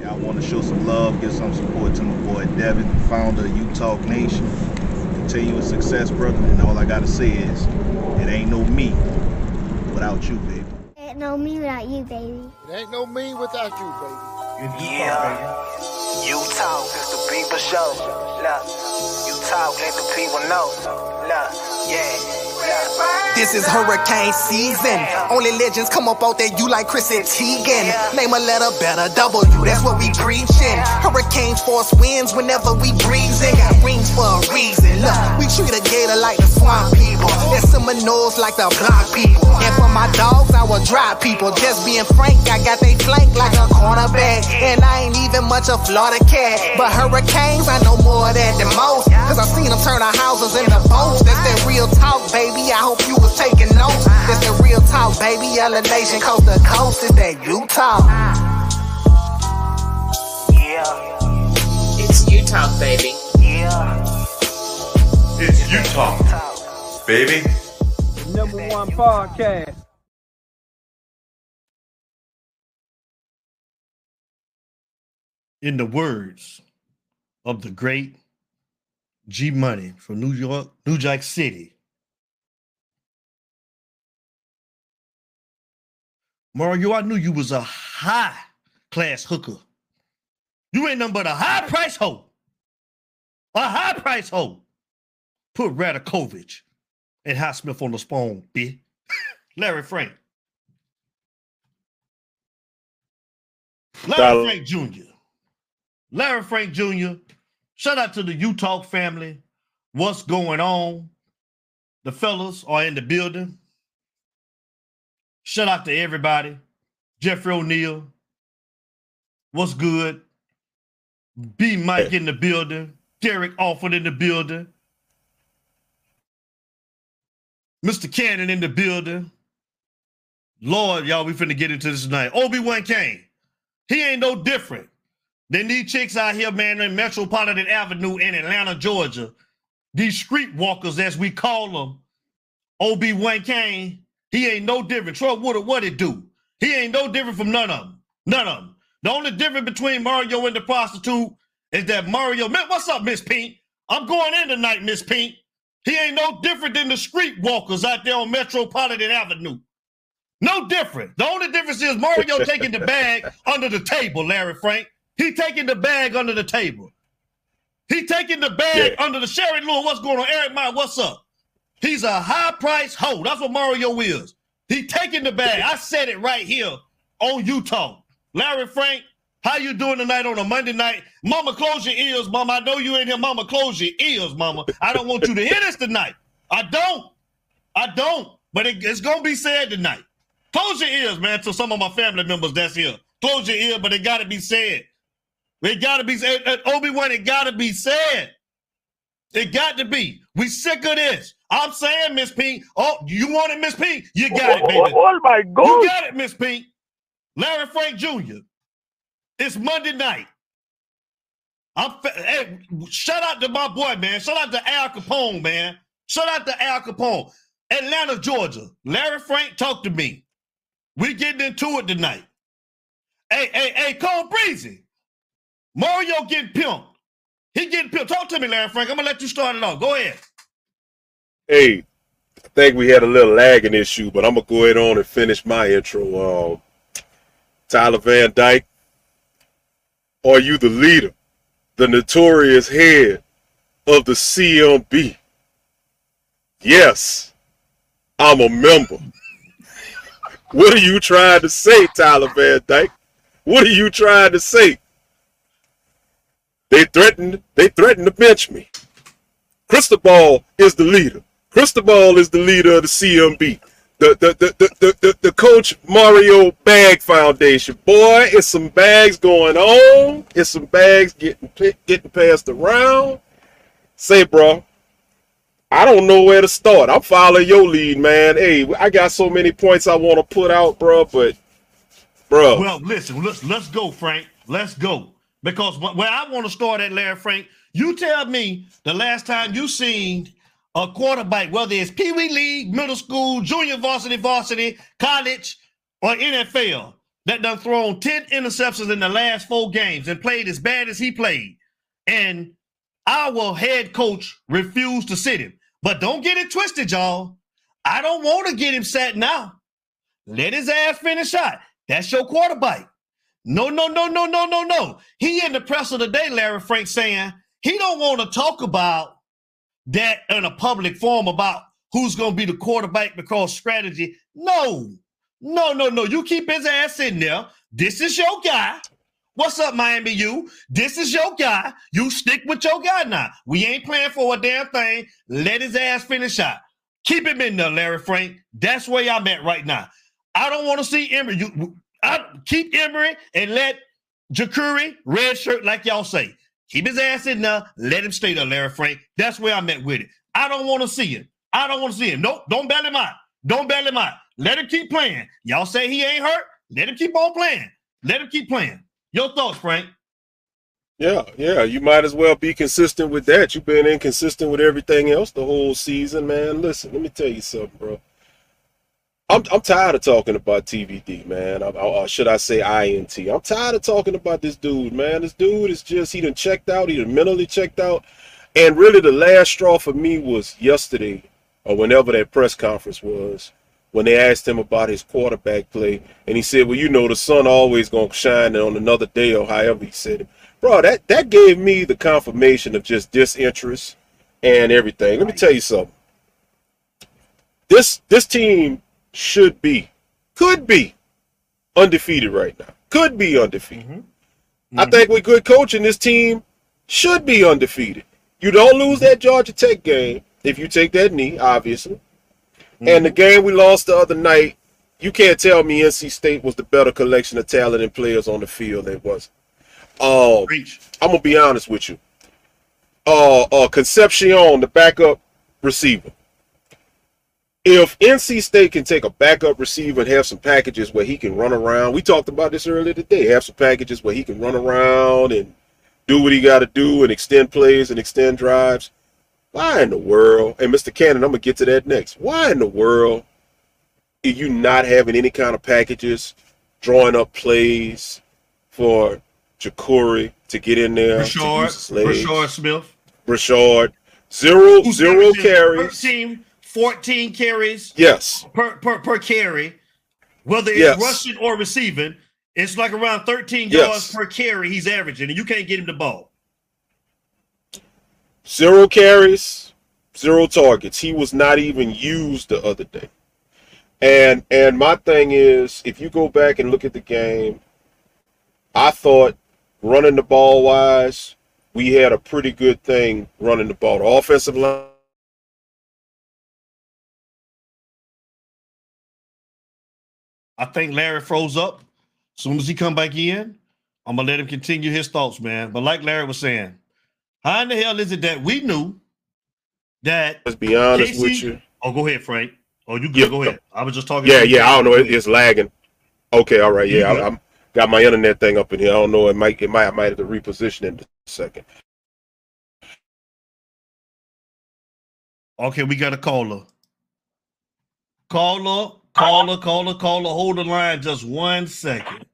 Yeah, I want to show some love, give some support to my boy Devin, founder of U Talk Nation. Continuous success, brother. And all I gotta say is, it ain't no me without you, baby. It Ain't no me without you, baby. It ain't no me without you, baby. Yeah, you talk, it's the people show. Look, you talk, let the people know. Look, yeah. This is hurricane season. Only legends come up out there, you like Chris and Teigen. Name a letter better, W, that's what we preaching. Hurricane force winds whenever we breezing. Got rings for a reason. Look, we treat a gator like the swamp people. And Seminoles like the block people. And for my dogs, I will drive people. Just being frank, I got they flank like a cornerback. And I ain't even much a Florida cat. But hurricanes, I know more than most. Cause I seen them turn our houses into boats. That's that real talk, baby. I hope you was taking notes. That's that real talk, baby. Yellow Nation, coast to coast. Is that U Talk? Yeah, It's U Talk, baby. yeah. It's U Talk, baby. Number one podcast. in the words of the great G Money from New York, New Jack City. Mario, I knew you was a high class hooker. You ain't nothing but a high price hoe. A high price hoe. Put Radakovich and Highsmith on the spawn, bitch. Larry Frank. Larry Dollar. Frank Jr. Larry Frank Jr. Shout out to the U Talk family. What's going on? The fellas are in the building. Shout out to everybody. Jeffrey O'Neill. What's good? B Mike in the building. Derek Alford in the building. Mr. Cannon in the building. Lord, y'all, we finna get into this tonight. Obi-Wan Kane. He ain't no different than these chicks out here, man, in Metropolitan Avenue in Atlanta, Georgia. These street walkers, as we call them. Obi-Wan Kane, he ain't no different. Troy Woodard, what it do? He ain't no different from none of them. None of them. The only difference between Mario and the prostitute is that Mario, man, what's up, Miss Pink? I'm going in tonight, Miss Pink. He ain't no different than the street walkers out there on Metropolitan Avenue. No different. The only difference is Mario taking the bag under the table, Larry Frank. He taking the bag under the table. He taking the bag under the Sherry Lewis. What's going on? Eric Mike, what's up? He's a high price hoe. That's what Mario is. He taking the bag. I said it right here on U Talk. Larry Frank, how you doing tonight on a Monday night? Mama, close your ears, mama. I know you in here. Mama, close your ears, mama. I don't want you to hear this tonight. I don't. I don't. But it- it's gonna be said tonight. Close your ears, man, to some of my family members that's here. Close your ear, but it gotta be said. It gotta be said. At Obi-Wan, it gotta be said. It got to be. We sick of this. I'm saying, Miss Pink. Oh, you want it, Miss Pink? You got it, baby. Oh, oh my God. You got it, Miss Pink. Larry Frank Jr. It's Monday night. I'm fa- hey, shout out to my boy, man. Shout out to Al Capone, man. Shout out to Al Capone. Atlanta, Georgia. Larry Frank, talk to me. We getting into it tonight. Hey, hey, hey, Cole Breezy. Mario getting pimped. He getting pimped. Talk to me, Larry Frank. I'm gonna let you start it off. Go ahead. Hey, I think we had a little lagging issue, but I'm gonna go ahead on and finish my intro. Um, Tyler Van Dyke, are you the leader, the notorious head of the CMB? Yes, I'm a member. What are you trying to say, Tyler Van Dyke? What are you trying to say? They threatened. They threatened to bench me. Cristobal is the leader. Cristobal is the leader of the CMB. The the, the, the, the, the, the Coach Mario Bag Foundation. Boy, it's some bags going on. It's some bags getting getting passed around. Say, bro, I don't know where to start. I'm following your lead, man. Hey, I got so many points I want to put out, bro, but bro, Well, listen, let's let's go, Frank. Let's go. Because wh- where I want to start at, Larry Frank, you tell me the last time you seen a quarterback, whether it's Pee Wee League, middle school, junior varsity, varsity, college, or NFL, that done thrown 10 interceptions in the last four games and played as bad as he played. And our head coach refused to sit him. But don't get it twisted, y'all. I don't want to get him sat now. Let his ass finish out. That's your quarterback. No, no, no, no, no, no, no. He in the press of the day, Larry Frank, saying he don't want to talk about that in a public forum about who's going to be the quarterback because strategy. No, no, no, no. You keep his ass in there. This is your guy. What's up, Miami U? This is your guy. You stick with your guy now. We ain't playing for a damn thing. Let his ass finish out. Keep him in there, Larry Frank. That's where I'm at right now. I don't want to see Emory. You, I keep Emory and let Jacurri red shirt, like y'all say. Keep his ass in there. Let him stay there, Larry Frank. That's where I'm at with it. I don't want to see him. I don't want to see him. Nope. Don't bail him out. Don't bail him out. Let him keep playing. Y'all say he ain't hurt. Let him keep on playing. Let him keep playing. Your thoughts, Frank? Yeah, yeah. You might as well be consistent with that. You've been inconsistent with everything else the whole season, man. Listen, let me tell you something, bro. I'm I'm tired of talking about TVD, man. or should I say INT? I'm tired of talking about this dude, man. This dude is just he done checked out. He done mentally checked out. And really, the last straw for me was yesterday, or whenever that press conference was, when they asked him about his quarterback play, and he said, "Well, you know, the sun always gonna shine on another day," or however he said it. Bro, that that gave me the confirmation of just disinterest and everything. Let me tell you something. This this team should be, could be undefeated right now. Could be undefeated. Mm-hmm. Mm-hmm. I think with good coaching, this team should be undefeated. You don't lose that Georgia Tech game if you take that knee, obviously. Mm-hmm. And the game we lost the other night, you can't tell me NC State was the better collection of talent and players on the field. It was. Uh, I'm gonna be honest with you. Uh, uh, Concepcion, the backup receiver, if NC State can take a backup receiver and have some packages where he can run around, we talked about this earlier today. Have some packages where he can run around and do what he got to do and extend plays and extend drives. Why in the world? And Mr. Cannon, I'm gonna get to that next. Why in the world are you not having any kind of packages, drawing up plays for Jacurri to get in there? Brashard, Brashard Smith, Brashard, zero zero carries. Team 14 carries yes per per, per carry, whether it's yes. rushing or receiving. It's like around 13 yes. yards per carry he's averaging, and you can't get him the ball. Zero carries, zero targets. He was not even used the other day. And and my thing is, if you go back and look at the game, I thought running the ball wise, we had a pretty good thing running the ball. The offensive line I think Larry froze up. As soon as he come back in, I'm gonna let him continue his thoughts, man. But like Larry was saying, how in the hell is it that we knew that? Let's be honest Casey, with you. Oh, go ahead, Frank. Oh, you good? Yeah. Go ahead. I was just talking. Yeah, yeah. I don't know. It, it's lagging. Okay, all right. Yeah, I, am got my internet thing up in here. I don't know. It might. It might. I might have to reposition it in a second. Okay, we got a caller. Caller Caller, caller, caller, hold the line just one second.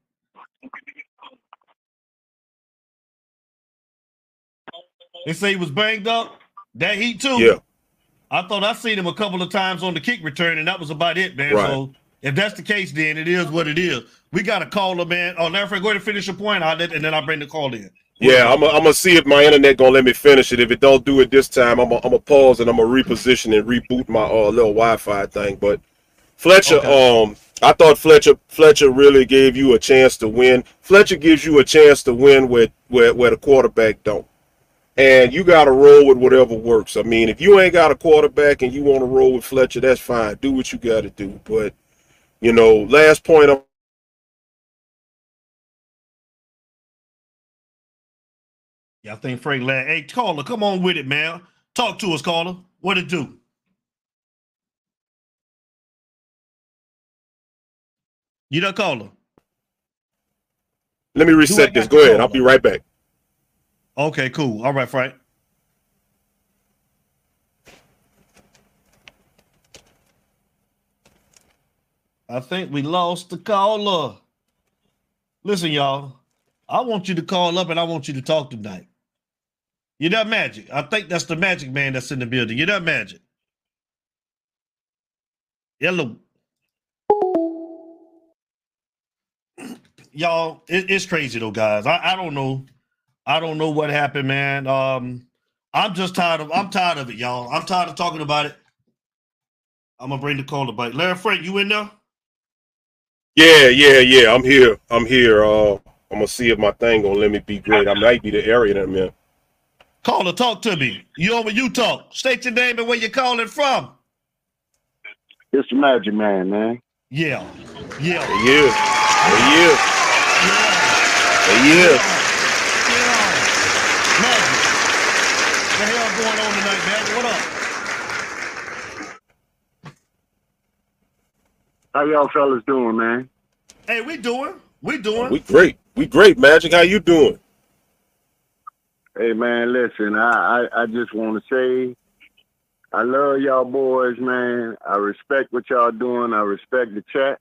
They say he was banged up. That heat too. Yeah. I thought I seen him a couple of times on the kick return, and that was about it, man. Right. So if that's the case, then it is what it is. We got to call a caller, man. Oh, Larry, go ahead and finish your point. I'll let, and then I'll bring the call in. Yeah, I'm gonna see if my internet gonna let me finish it. If it don't do it this time, I'm gonna pause and I'm gonna reposition and reboot my uh, little Wi-Fi thing. But Fletcher, okay. um, I thought Fletcher Fletcher really gave you a chance to win. Fletcher gives you a chance to win where where, where the quarterback don't. And you got to roll with whatever works. I mean, if you ain't got a quarterback and you want to roll with Fletcher, that's fine. Do what you got to do. But you know, last point I'm Yeah, I think Frank Lad. Hey, caller, come on with it, man. Talk to us, caller. What it do? You don't call him. Let me reset this. Go ahead. I'll be right back. Okay, cool. All right, Frank. I think we lost the caller. Listen, y'all. I want you to call up and I want you to talk tonight. You that magic? I think that's the magic man that's in the building. You that magic? Hello. Y'all, it, it's crazy though, guys. I, I don't know. I don't know what happened, man. Um, I'm just tired of I'm tired of it, y'all. I'm tired of talking about it. I'm gonna bring the caller back. Larry Frank, you in there? Yeah, yeah, yeah. I'm here. I'm here. Uh, I'm gonna see if my thing gonna let me be great. I might be the area that I'm in. Caller, talk to me. You over you talk. State your name and where you're calling from. It's the Magic Man, man. Yeah. Yeah. He is. He is. He is. Magic. What the hell going on tonight, Magic? What up? How y'all fellas doing, man? Hey, we doing. We doing. We great. We great, Magic. How you doing? Hey, man, listen, I, I, I just want to say I love y'all boys, man. I respect what y'all doing. I respect the chat.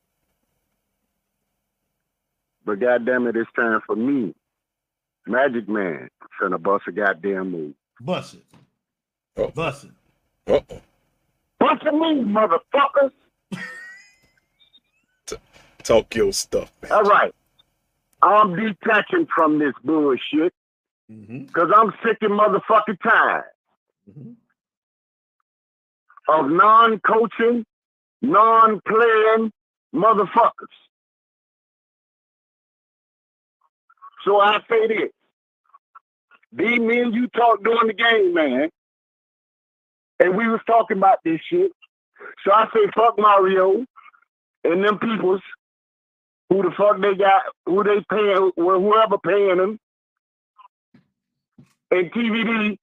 But goddamn it, it's time for me, Magic Man, finna bust a goddamn move. Bust it. Oh. Bust it. Uh-oh. Bust a move, motherfuckers. Talk your stuff, man. All right. I'm detaching from this bullshit Mm-hmm. because I'm sick and motherfucking tired Mhm. Of non-coaching, non-playing motherfuckers. So I say this. These men you talk during the game, man. And we was talking about this shit. So I say fuck Mario and them peoples who the fuck they got, who they paying, well, whoever paying them. And TVD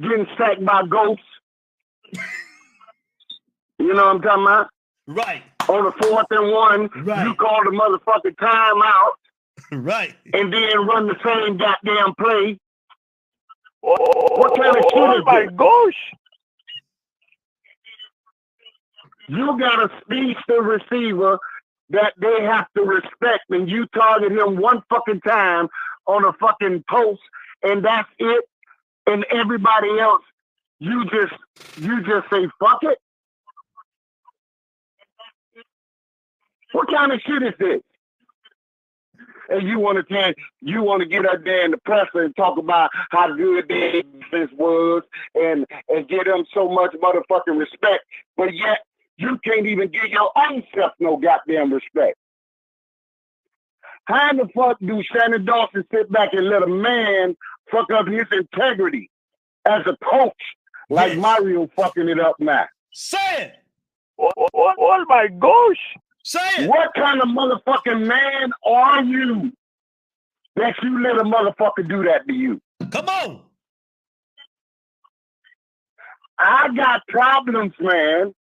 getting sacked by ghosts. You know what I'm talking about? Right. On the fourth and one, Right. you call the motherfucking timeout Right. and then run the same goddamn play. What kind of oh, shit oh is my this? gosh. You got a speech the receiver that they have to respect, and you target him one fucking time on a fucking post, and that's it. And everybody else, you just you just say fuck it. What kind of shit is this? And you want to tell, you want to get up there in the press and talk about how good their defense was, and and give them so much motherfucking respect, but yet you can't even give your own self no goddamn respect. How the fuck do Shannon Dawson sit back and let a man fuck up his integrity as a coach like Yes. Mario fucking it up now? Say it. Oh, oh, oh, oh my gosh. Say it. What kind of motherfucking man are you that you let a motherfucker do that to you? Come on. I got problems, man.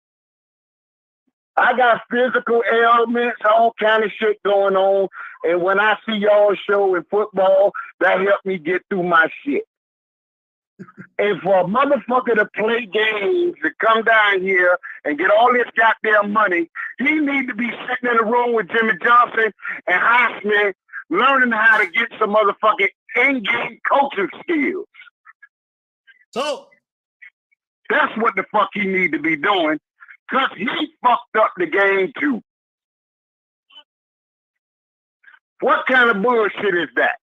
I got physical ailments, all kind of shit going on. And when I see y'all show in football, that helped me get through my shit. And for a motherfucker to play games, to come down here and get all this goddamn money, he need to be sitting in a room with Jimmy Johnson and Heisman, learning how to get some motherfucking in-game coaching skills. So That's what the fuck he need to be doing. Cause he fucked up the game too. What kind of bullshit is that?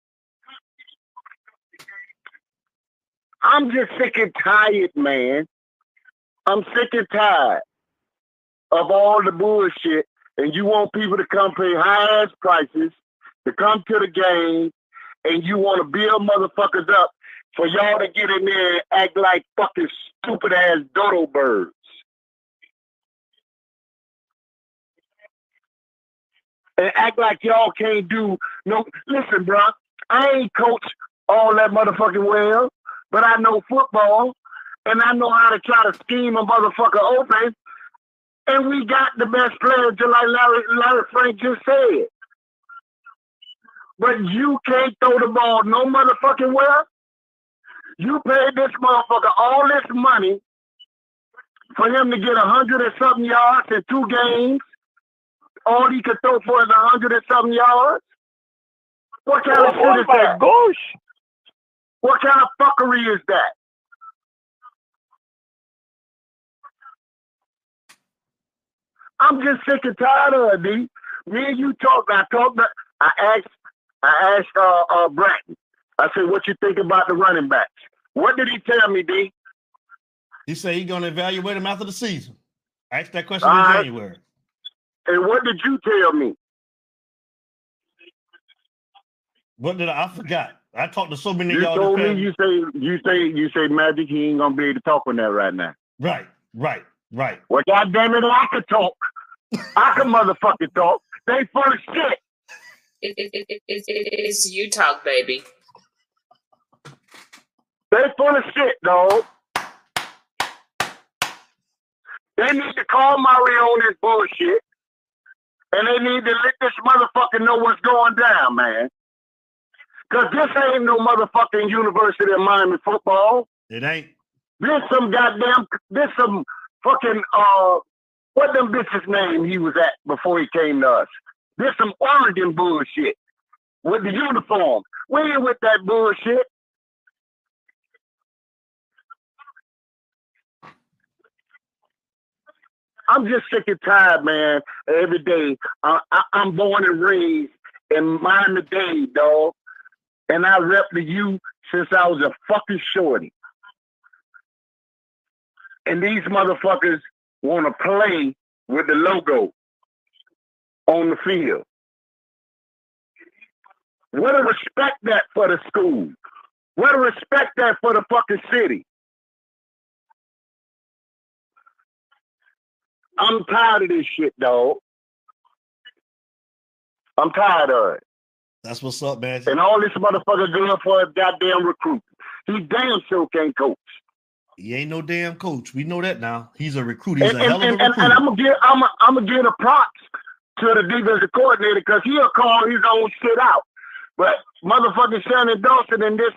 I'm just sick and tired, man. I'm sick and tired of all the bullshit. And you want people to come pay high ass prices to come to the game, and you want to build motherfuckers up for y'all to get in there and act like fucking stupid ass dodo birds. And act like y'all can't do no. Listen, bro, I ain't coach all that motherfucking well, but I know football, and I know how to try to scheme a motherfucker open. And we got the best player, just like Larry, Larry Frank just said. But you can't throw the ball no motherfucking well. You paid this motherfucker all this money for him to get a hundred and something yards in two games. All he could throw for is a hundred and something yards. What kind of Oh, shit is that? gosh. What kind of fuckery is that? I'm just sick and tired of it, D. Me and you talked. I talked. I asked. I asked uh, uh, Bratton. I said, "What you think about the running backs?" What did he tell me, D? He said he's gonna evaluate him after the season. I asked that question All in. January. And what did you tell me? What did I, I forgot? I talked to so many of You y'all. told me you say you say you say Magic. He ain't gonna be able to talk on that right now. Right, right, right. Well, goddamn it, I can talk. I can motherfucking talk. They full of shit. It, it, it, it, it, it's you talk, baby. They full of shit, dog. They need to call Mario on this bullshit. And they need to let this motherfucker know what's going down, man. Cause this ain't no motherfucking University of Miami football. It ain't. This some goddamn this some fucking uh what them bitches name he was at before he came to us. This some Oregon bullshit with the uniform. We ain't with that bullshit. I'm just sick and tired, man. Every day, uh, I, I'm born and raised in Miami Dade, dog, and I rep the U since I was a fucking shorty. And these motherfuckers want to play with the logo on the field. What a respect that for the school. What a respect that for the fucking city. I'm tired of this shit, dog. I'm tired of it. That's what's up, man. And all this motherfucker doing for a goddamn recruit. He damn sure can't coach. He ain't no damn coach. We know that now. He's a recruiter. He's And, a hell and, of a and, and. I'm gonna give I'm a, I'm gonna give the props to the defensive coordinator because he'll call his own shit out. But motherfucking Shannon Dawson and this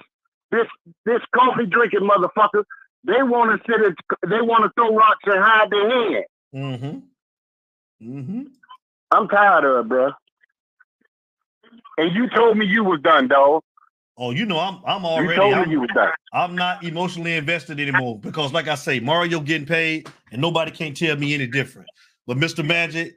this this coffee drinking motherfucker, they want to sit and they want to throw rocks and hide their hand. Mm-hmm. Mm-hmm. I'm tired of it, bro. And you told me you was done, dog. Oh, you know, I'm I'm already. You told I'm, me you was done. I'm not emotionally invested anymore because, like I say, Mario getting paid, and nobody can't tell me any different. But Mr. Magic,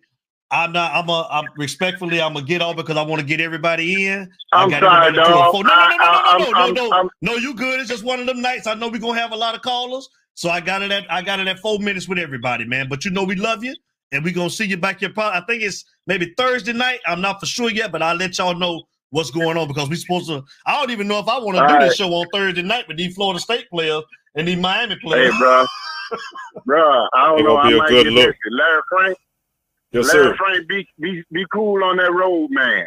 I'm not. I'm a. I'm respectfully. I'm gonna get off because I want to get everybody in. I'm I sorry, to a dog. No, no, no, no, no, no, no, I'm- no, no, I'm- no. You good? It's just one of them nights. I know we're gonna have a lot of callers, so I got it at. I got it at four minutes with everybody, man. But you know we love you, and we're gonna see you back here. Probably, I think it's maybe Thursday night. I'm not for sure yet, but I'll let y'all know what's going on because we're supposed to. I don't even know if I want to do right. this show on Thursday night with these Florida State players and these Miami players. Hey, bro. bro, I don't It know. gonna be I a might good get look. this. Larry Frank. Yes, Larry sir. Frank, be, be be cool on that road, man.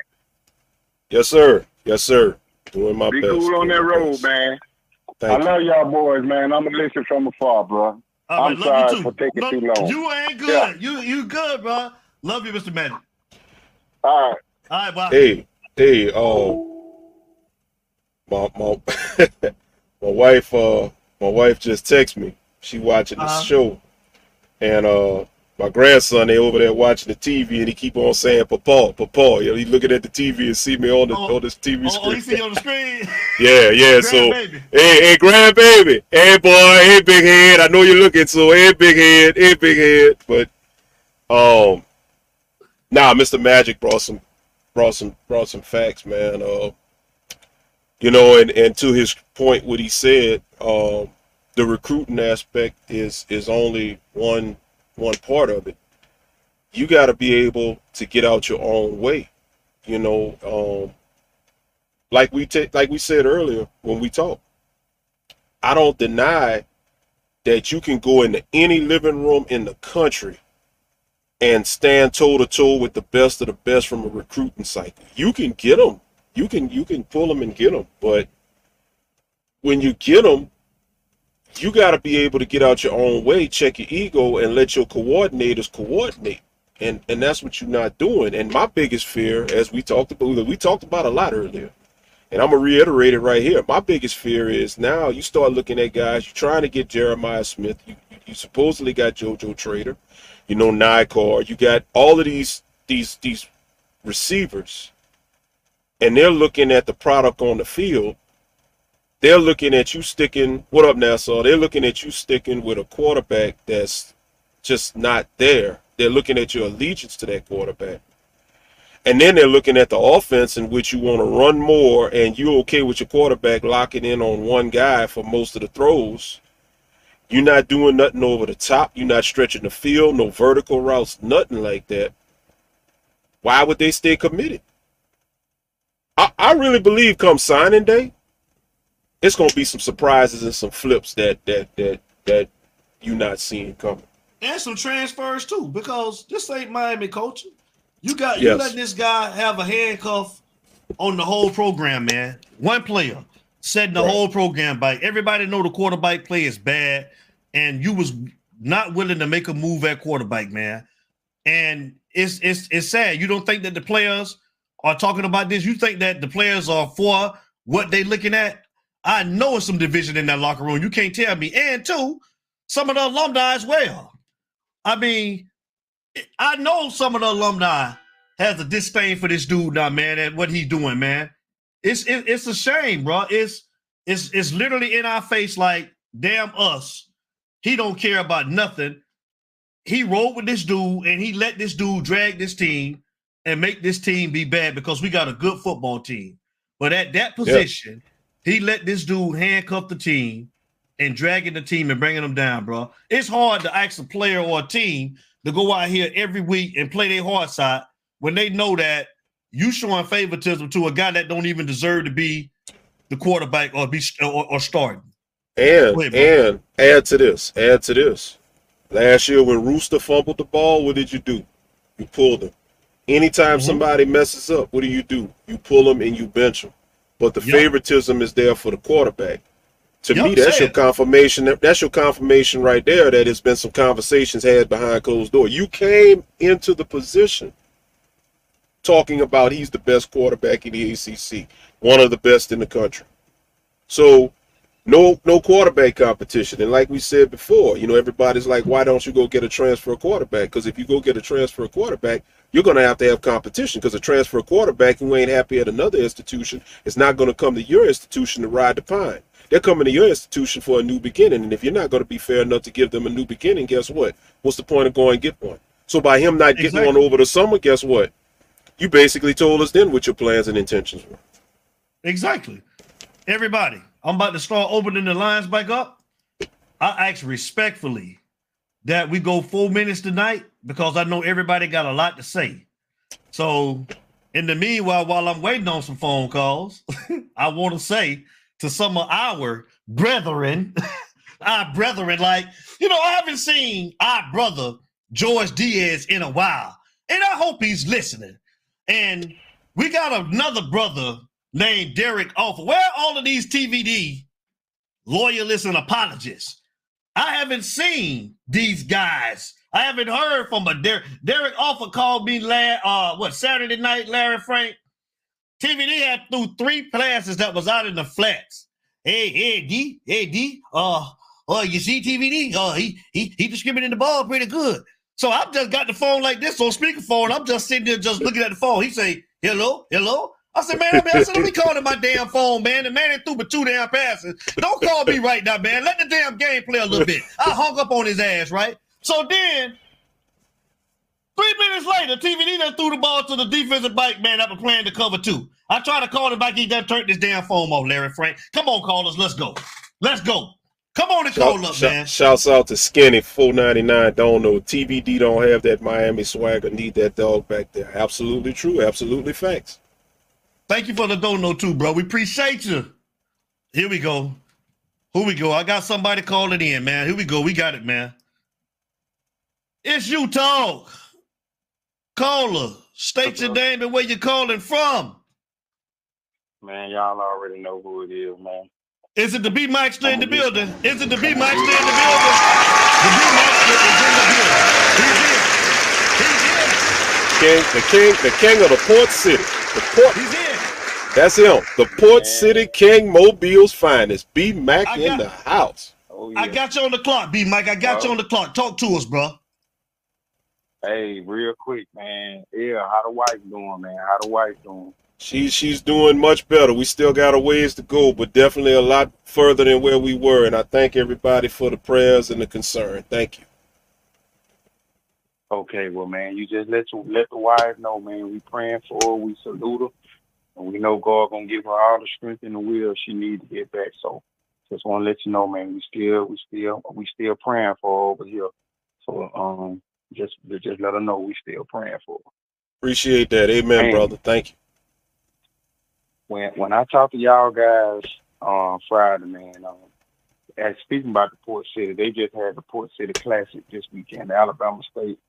Yes, sir. Yes, sir. Doing my Be best. cool on doing that road, best. man. Thank I you. love y'all boys, man. I'm gonna listen from afar, bro. All I'm right, love sorry you too. for taking No, too long. You ain't good. Yeah. You you good, bro. Love you, Mr. Magic. All right. All right, bye. Hey, hey, um, my my my wife, uh, my wife just texted me. She watching the Uh-huh. show, and uh, my grandson they over there watching the TV, and he keep on saying "Papa, Papa." You know, he looking at the TV and see me on the Oh, on this TV Oh, oh, you screen. see on the screen? Yeah, yeah. So, hey, hey, grandbaby, hey, boy, hey, big head. I know you're looking, so hey, big head, hey, big head. But, um, nah, Mr. Magic brought some, brought some, brought some facts, man. Uh, you know, and and to his point, what he said, um, the recruiting aspect is is only one one part of it. You got to be able to get out your own way. You know, um, like we like we said earlier when we talked. I don't deny that you can go into any living room in the country and stand toe to toe with the best of the best from a recruiting cycle. You can get them. You can you can pull them and get them, but when you get them, you got to be able to get out your own way, check your ego, and let your coordinators coordinate. And and that's what you're not doing. And my biggest fear, as we talked about, we talked about a lot earlier, and I'm gonna reiterate it right here. My biggest fear is now you start looking at guys. You're trying to get Jeremiah Smith. You you, supposedly got JoJo Trader. You know Nikar. You got all of these these these receivers and they're looking at the product on the field, they're looking at you sticking. What up, Nassau? They're looking at you sticking with a quarterback that's just not there. They're looking at your allegiance to that quarterback. And then they're looking at the offense in which you want to run more and you're okay with your quarterback locking in on one guy for most of the throws. You're not doing nothing over the top. You're not stretching the field, no vertical routes, nothing like that. Why would they stay committed? I, I really believe come signing day, it's gonna be some surprises and some flips that that that that you not seeing coming. And some transfers too, because this ain't Miami coaching. You got Yes. you letting this guy have a handcuff on the whole program, man. One player setting the Right. whole program back. Everybody know the quarterback play is bad, and you was not willing to make a move at quarterback, man. And it's it's it's sad. You don't think that the players are talking about this. You think that the players are for what they looking at. I know it's some division in that locker room. You can't tell me. And two, some of the alumni as well. I mean, I know some of the alumni has a disdain for this dude now, man, and what he's doing, man. It's it, it's a shame, bro. It's it's it's literally in our face, like damn us. He don't care about nothing. He rolled with this dude, and he let this dude drag this team and make this team be bad because we got a good football team. But at that position, he let this dude handcuff the team and dragging the team and bringing them down, bro. It's hard to ask a player or a team to go out here every week and play their hard side when they know that you showing favoritism to a guy that don't even deserve to be the quarterback or be or, or starting. And ahead, and add to this, add to this. Last year when Rooster fumbled the ball, what did you do? You pulled him. Anytime Mhm. somebody messes up, what do you do? You pull them and you bench them. But the Yep. favoritism is there for the quarterback. To Yep, me, that's your it. confirmation. That's your confirmation right there that there's been some conversations had behind closed door. You came into the position talking about he's the best quarterback in the ACC, one of the best in the country. So no no quarterback competition. And like we said before, you know, everybody's like, why don't you go get a transfer quarterback? Because if you go get a transfer quarterback, you're going to have to have competition. Because a transfer quarterback who ain't happy at another institution is not going to come to your institution to ride the pine. They're coming to your institution for a new beginning. And if you're not going to be fair enough to give them a new beginning, guess what? What's the point of going and get one? So by him not getting Exactly. one over the summer, guess what? You basically told us then what your plans and intentions were. Exactly. Everybody, I'm about to start opening the lines back up. I ask respectfully that we go four minutes tonight because I know everybody got a lot to say. So, in the meanwhile, while I'm waiting on some phone calls, I want to say to some of our brethren, our brethren, like, you know, I haven't seen our brother George Diaz in a while, and I hope he's listening. And we got another brother named Derek Offer. Where are all of these TVD loyalists and apologists? I haven't seen these guys. I haven't heard from a Derek. Derek Offer called me last uh what Saturday night, Larry Frank. TVD had through three classes that was out in the flats. Hey, hey, D, hey, D, uh, uh, you see TVD? Uh, he he he distributed the ball pretty good. So I've just got the phone like this on speakerphone. I'm just sitting there just looking at the phone. He say, hello, hello. I said, man, I, mean, I said, let me call to my damn phone, man. The man threw but two damn passes. Don't call me right now, man. Let the damn game play a little bit. I hung up on his ass, right? So then, three minutes later, TVD done threw the ball to the defensive back man after playing the cover two. I tried to call him back. He done turned this damn phone off, Larry Frank. Come on, callers. Let's go. Let's go. Come on and call up, shout- man. Shouts out to Skinny 499. Don't know. TVD don't have that Miami swagger. Need that dog back there. Absolutely true. Absolutely facts. Thank you for the dono too, bro. We appreciate you. Here we go. Here we go. I got somebody calling in, man. Here we go. We got it, man. It's you talk. Caller. State your name and where you're calling from. Man, y'all already know who it is, man. Is it the B Maxter in the building? Is it the B Maxter in the building? The B Maxter is in the building. He's here. He's here. King, the king, the king of the port city. The port. He's here. That's him. The port city king, Mobile's finest. B Mac in got- the house. Oh, I got you on the clock, B Mike. I got you on the clock. Talk to us, bro. Hey, real quick, man. Yeah, how the wife doing, man? How the wife doing? She's she's doing much better. We still got a ways to go, but definitely a lot further than where we were. And I thank everybody for the prayers and the concern. Thank you. Okay, well, man, you just let you, let the wife know, man. We praying for her. We salute her, and we know God gonna give her all the strength and the will she needs to get back. So, just want to let you know, man. We still, we still, we still praying for her over here. So, um, just just let her know we still praying for her. Appreciate that. Amen, Man. brother. Thank you. when when I talk to y'all guys on Friday, man, um, and speaking about the Port City, they just had the Port City Classic this weekend, Alabama State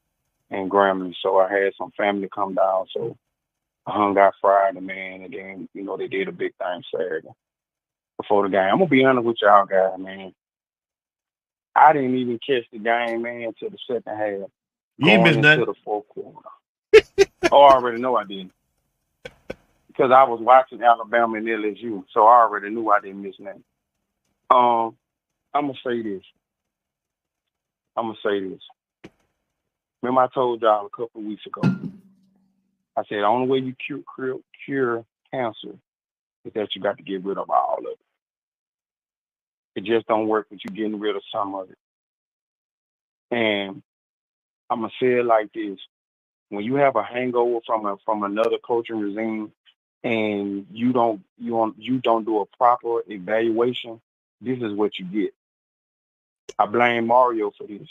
and Grambling. So I had some family come down. So hung out Friday, man, and then you know they did a big thing Saturday before the game. I'm gonna be honest with y'all guys, man. I didn't even catch the game, man, until the second half. You ain't missed nothing. the fourth quarter. oh, I already know I didn't. Because I was watching Alabama and LSU, so I already knew I didn't miss nothing. Um, I'm gonna say this. I'm gonna say this. Remember, I told y'all a couple of weeks ago. I said the only way you cure, cure cure cancer is that you got to get rid of all of it. It just don't work with you getting rid of some of it. And I'm gonna say it like this: when you have a hangover from a from another coaching regime, and you don't you don't you don't do a proper evaluation, this is what you get. I blame Mario for this.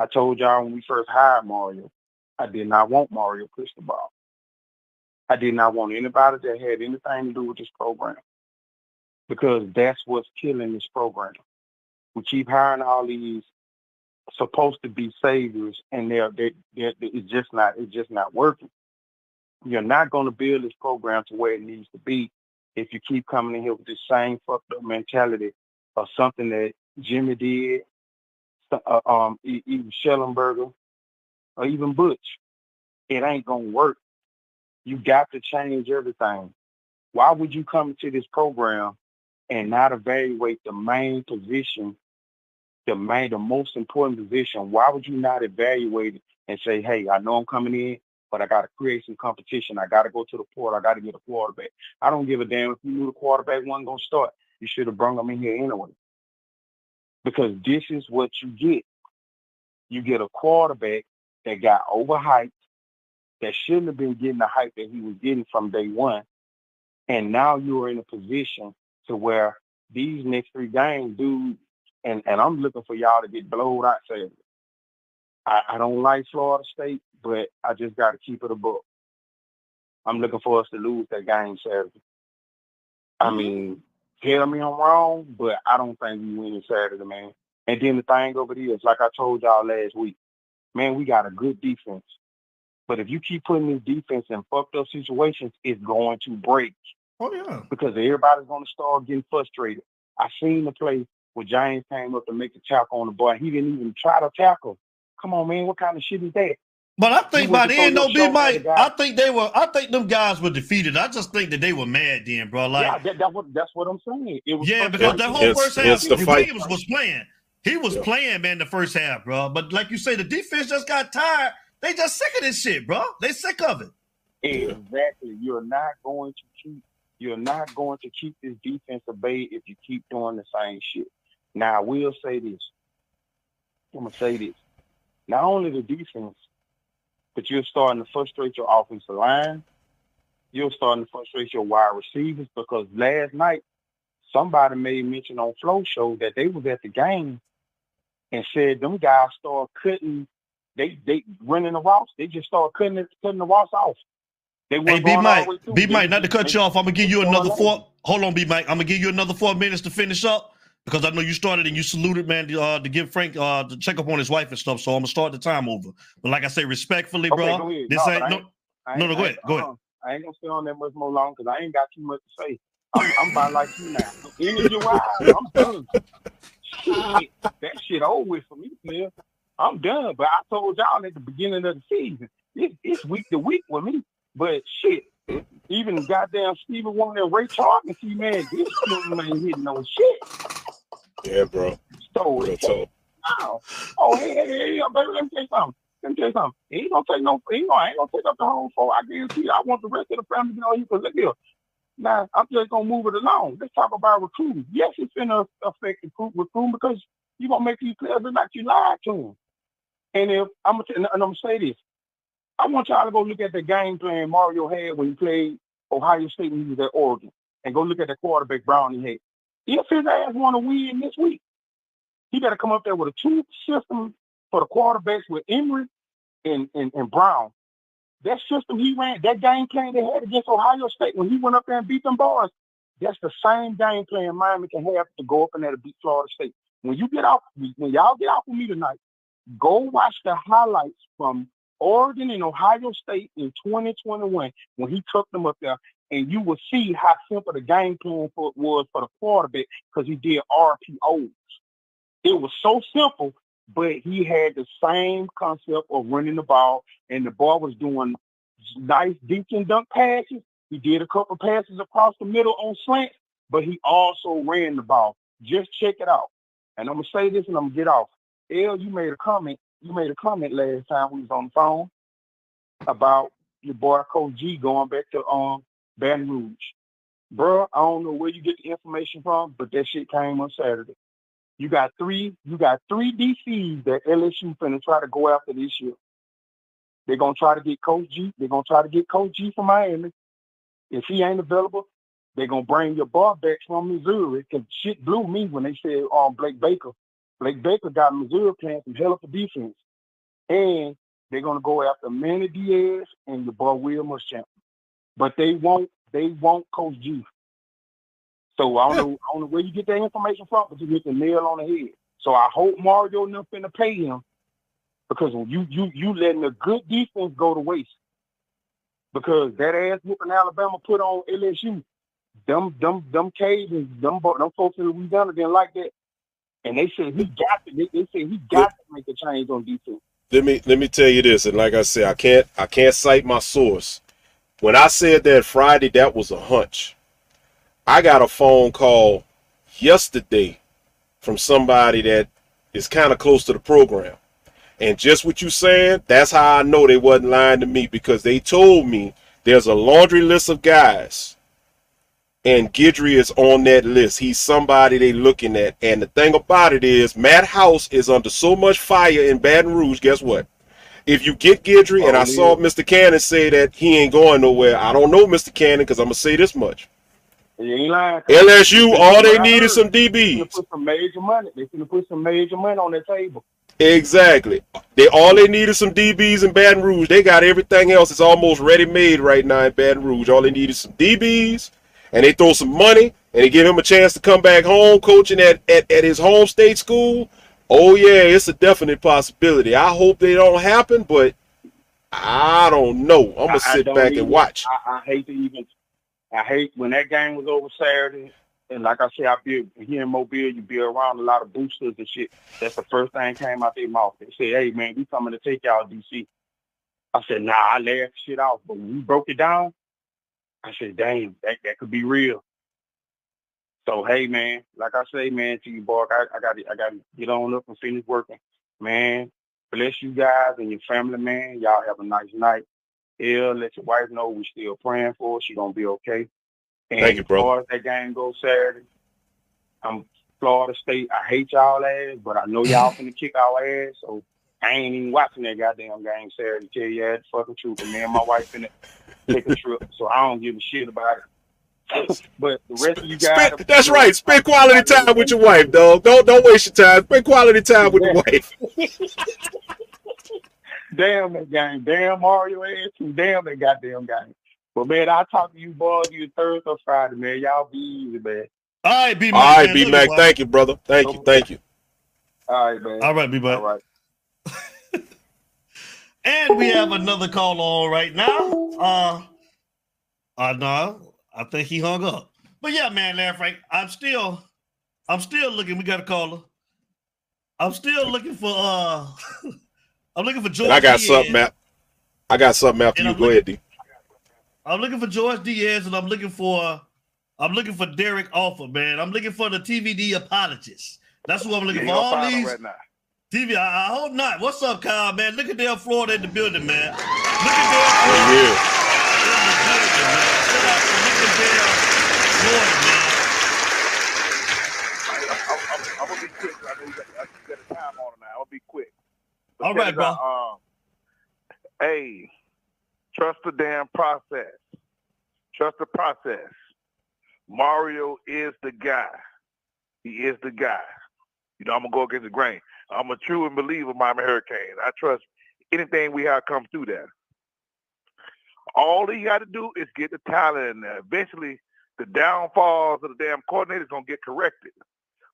I told y'all when we first hired Mario, I did not want Mario Cristobal. I did not want anybody that had anything to do with this program because that's what's killing this program. We keep hiring all these supposed to be saviors, and they're, they they're, it's just not it's just not working. You're not going to build this program to where it needs to be if you keep coming in here with the same fucked up mentality of something that Jimmy did, uh, um, even Schnellenberger, or even Butch. It ain't gonna work. You got to change everything. Why would you come to this program and not evaluate the main position, the main, the most important position? Why would you not evaluate it and say, "Hey, I know I'm coming in, but I got to create some competition. I got to go to the port. I got to get a quarterback. I don't give a damn if you knew the quarterback wasn't gonna start. You should have brought him in here anyway, because this is what you get. You get a quarterback that got overhyped, that shouldn't have been getting the hype that he was getting from day one. And now you are in a position to where these next three games, dude, and, and I'm looking for y'all to get blowed out Saturday. I, I don't like Florida State, but I just got to keep it a book. I'm looking for us to lose that game Saturday. I mm-hmm. mean, tell me I'm wrong, but I don't think we win it Saturday, man. And then the thing over there is, like I told y'all last week, man, we got a good defense. But if you keep putting this defense in fucked up situations, it's going to break. Oh yeah. Because everybody's going to start getting frustrated. I seen the play where James came up to make the tackle on the boy. He didn't even try to tackle. Come on, man. What kind of shit is that? But I think by the end, throw though, B Mike, the guy. I think they were. I think them guys were defeated. I just think that they were mad then, bro. Like, yeah, that, that what, that's what I'm saying. It was yeah, because the whole Hence- first half, hence the fight. Williams was playing. He was playing, man, the first half, bro. But like you say, the defense just got tired. They just sick of this shit, bro. They sick of it. Exactly. You're not going to keep you're not going to keep this defense bay if you keep doing the same shit. Now I will say this. I'm gonna say this. Not only the defense, but you're starting to frustrate your offensive line. You're starting to frustrate your wide receivers because last night somebody made mention on Flow Show that they was at the game and said them guys start cutting they they running the routes. They just start cutting it, cutting the routes off. They Hey, B Mike. B Mike, not to cut you off. I'm gonna give you another four. Hold on, B Mike. I'm gonna give you another four minutes to finish up because I know you started and you saluted, man, uh, to give Frank uh, to check up on his wife and stuff. So I'm gonna start the time over. But like I say, respectfully, Okay, bro, this No, ain't no. ain't- I no, no, go ahead, go ahead. uh-uh. I ain't gonna stay on that much more long because I ain't got too much to say. I'm, I'm about like you now. Energy wise, I'm done. Shit, that shit over with for me, man. I'm done. But I told y'all at the beginning of the season, it, it's week to week with me. But shit, even goddamn Stephen Wonder and Ray Chark and see, man, this team ain't hitting no shit. Yeah, bro. So Real talk. now, oh hey, hey, hey, baby, let me tell you something. Let me tell you something. He ain't gonna take no. He ain't gonna, I ain't gonna take up the whole phone. I guarantee you. I want the rest of the family to know he can look here. Now I'm just gonna move it along. Let's talk about recruiting. Yes, it's gonna affect recruit recruiting because you're gonna make these players look you lied to them. And if I'm gonna, and I'm say this, I want y'all to go look at the game plan Mario had when he played Ohio State when he was at Oregon, and go look at the quarterback Brown he had. If his ass want to win this week, he better come up there with a two system for the quarterbacks with Emory and, and, and Brown. That system he ran, that game plan they had against Ohio State when he went up there and beat them boys, that's the same game plan Miami can have to go up in there to beat Florida State. When you get off, when y'all get off with me tonight, go watch the highlights from Oregon and Ohio State in 2021 when he took them up there, and you will see how simple the game plan for was for the quarterback because he did RPOs. It was so simple, but he had the same concept of running the ball, and the ball was doing nice deep and dunk passes. He did a couple passes across the middle on slant, but he also ran the ball. Just check it out. And I'm gonna say this, and I'm gonna get off. L, you made a comment. You made a comment last time we was on the phone about your boy Coach G going back to um Baton Rouge. Bro, I don't know where you get the information from, but that shit came on Saturday. You got three, you got three DCs that LSU finna try to go after this year. They're gonna try to get Coach G. They're gonna try to get Coach G from Miami. If he ain't available, they're gonna bring your boy back from Missouri. Cause shit blew me when they said um Blake Baker. Blake Baker got Missouri playing some hell of a defense. And they're gonna go after Manny Diaz and your boy Will Muschamp. But they won't they won't Coach G. So I don't know I don't know where you get that information from, but you hit the nail on the head. So I hope Mario enough finna pay him because you you you letting a good defense go to waste. Because that ass whooping Alabama put on LSU, them them them Cajuns, them them folks in Louisiana didn't like that, and they said he got to they, they said he got to make a change on defense. let me let me tell you this, and like I said, I can't I can't cite my source. When I said that Friday, that was a hunch. I got a phone call yesterday from somebody that is kind of close to the program. And just what you saying, that's how I know they wasn't lying to me because they told me there's a laundry list of guys and Guidry is on that list. He's somebody they looking at. And the thing about it is Matt House is under so much fire in Baton Rouge. Guess what? If you get Guidry, and oh, I saw Mr. Cannon say that he ain't going nowhere. I don't know Mr. Cannon because I'm gonna say this much. You ain't lying. LSU, all they need is some They DBs. put some major money. They put some major money on that table. Exactly. They all they need is some DBs in Baton Rouge. They got everything else. It's almost ready made right now in Baton Rouge. All they need is some DBs, and they throw some money, and they give him a chance to come back home coaching at, at, at his home state school. Oh yeah, it's a definite possibility. I hope they don't happen, but I don't know. I'm gonna I sit don't back even- and watch. I, I hate to even. I hate when that game was over Saturday, and like I said, I be here in Mobile. You be around a lot of boosters and shit. That's the first thing came out their mouth. They said, "Hey man, we coming to take y'all DC." I said, "Nah, I laughed shit off." But when we broke it down, I said, "Damn, that that could be real." So hey man, like I say, man, to you, boy, I, I got I got to get on up and finish working, man. Bless you guys and your family, man. Y'all have a nice night. L, let your wife know we're still praying for her. She gonna be okay. And Thank you, as far as that game goes Saturday, I'm Florida State. I hate y'all ass, but I know y'all finna kick our ass. So I ain't even watching that goddamn game Saturday. Tell you that fucking truth. And me and my wife finna take a trip, so I don't give a shit about it. But the rest of you guys, Spend- that's right. Spend quality time with your wife, dog. Don't don't waste your time. Spend quality time with your wife. damn that game, damn Mario ass, damn that goddamn game. But man, I'll talk to you boys you Thursday or Friday, man. Y'all be easy, man. All right, B All right, B Mac. Thank you, brother. Thank you. Thank you. All right, man. All right, B Mac. All right. And we have another call on right now. Uh, uh no, I think he hung up. But yeah, man, Larry Frank, I'm still, I'm still looking. We got a caller. I'm still looking for. uh I'm looking for George. And I got Diaz. something, Matt. I got something after And you. I'm Go ahead, D. I'm looking for George Diaz, and I'm looking for, I'm looking for Derek Offer, man. I'm looking for the TVD apologist. That's what I'm looking You for. All these right now. TV, I, I hope not. What's up, Kyle, man? Look at Dale Florida in the building, man. Look at Dale oh, Florida Yeah. in the building, man. Shout out to Look at Dale Florida, man. I'm gonna be quick. I know you got, I got a time on it now. I'll be quick. All check bro. um, hey, trust the damn process. Trust the process. Mario is the guy. He is the guy. You know, I'm gonna go against the grain. I'm a true and believer Miami Hurricane. I trust anything we have come through there. All he got to do is get the talent in there. Eventually, the downfalls of the damn coordinator's gonna get corrected.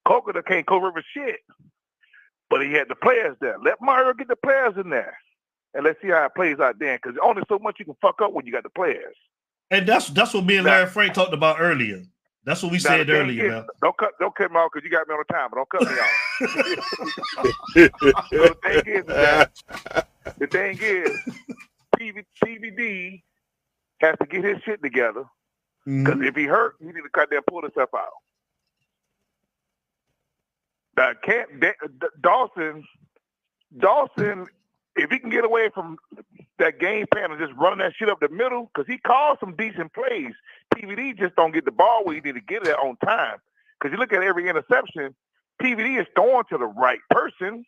Coconut can't cover shit. But he had the players there. Let Mario get the players in there. And let's see how it plays out then. Because only so much you can fuck up when you got the players. And that's that's what me and Larry Frank talked about earlier. That's what we said earlier, is- man. Don't cut don't cut me off because you got me on the time, but don't cut me off. the thing is, that, the thing is, PV, TVD has to get his shit together. Because Mm-hmm. if he hurt, he need to cut and pull himself out. Can't Da- Da- Dawson. Dawson, if he can get away from that game plan and just run that shit up the middle, because he calls some decent plays. TVD just don't get the ball where he need to get it on time. Because you look at every interception, TVD is throwing to the right person.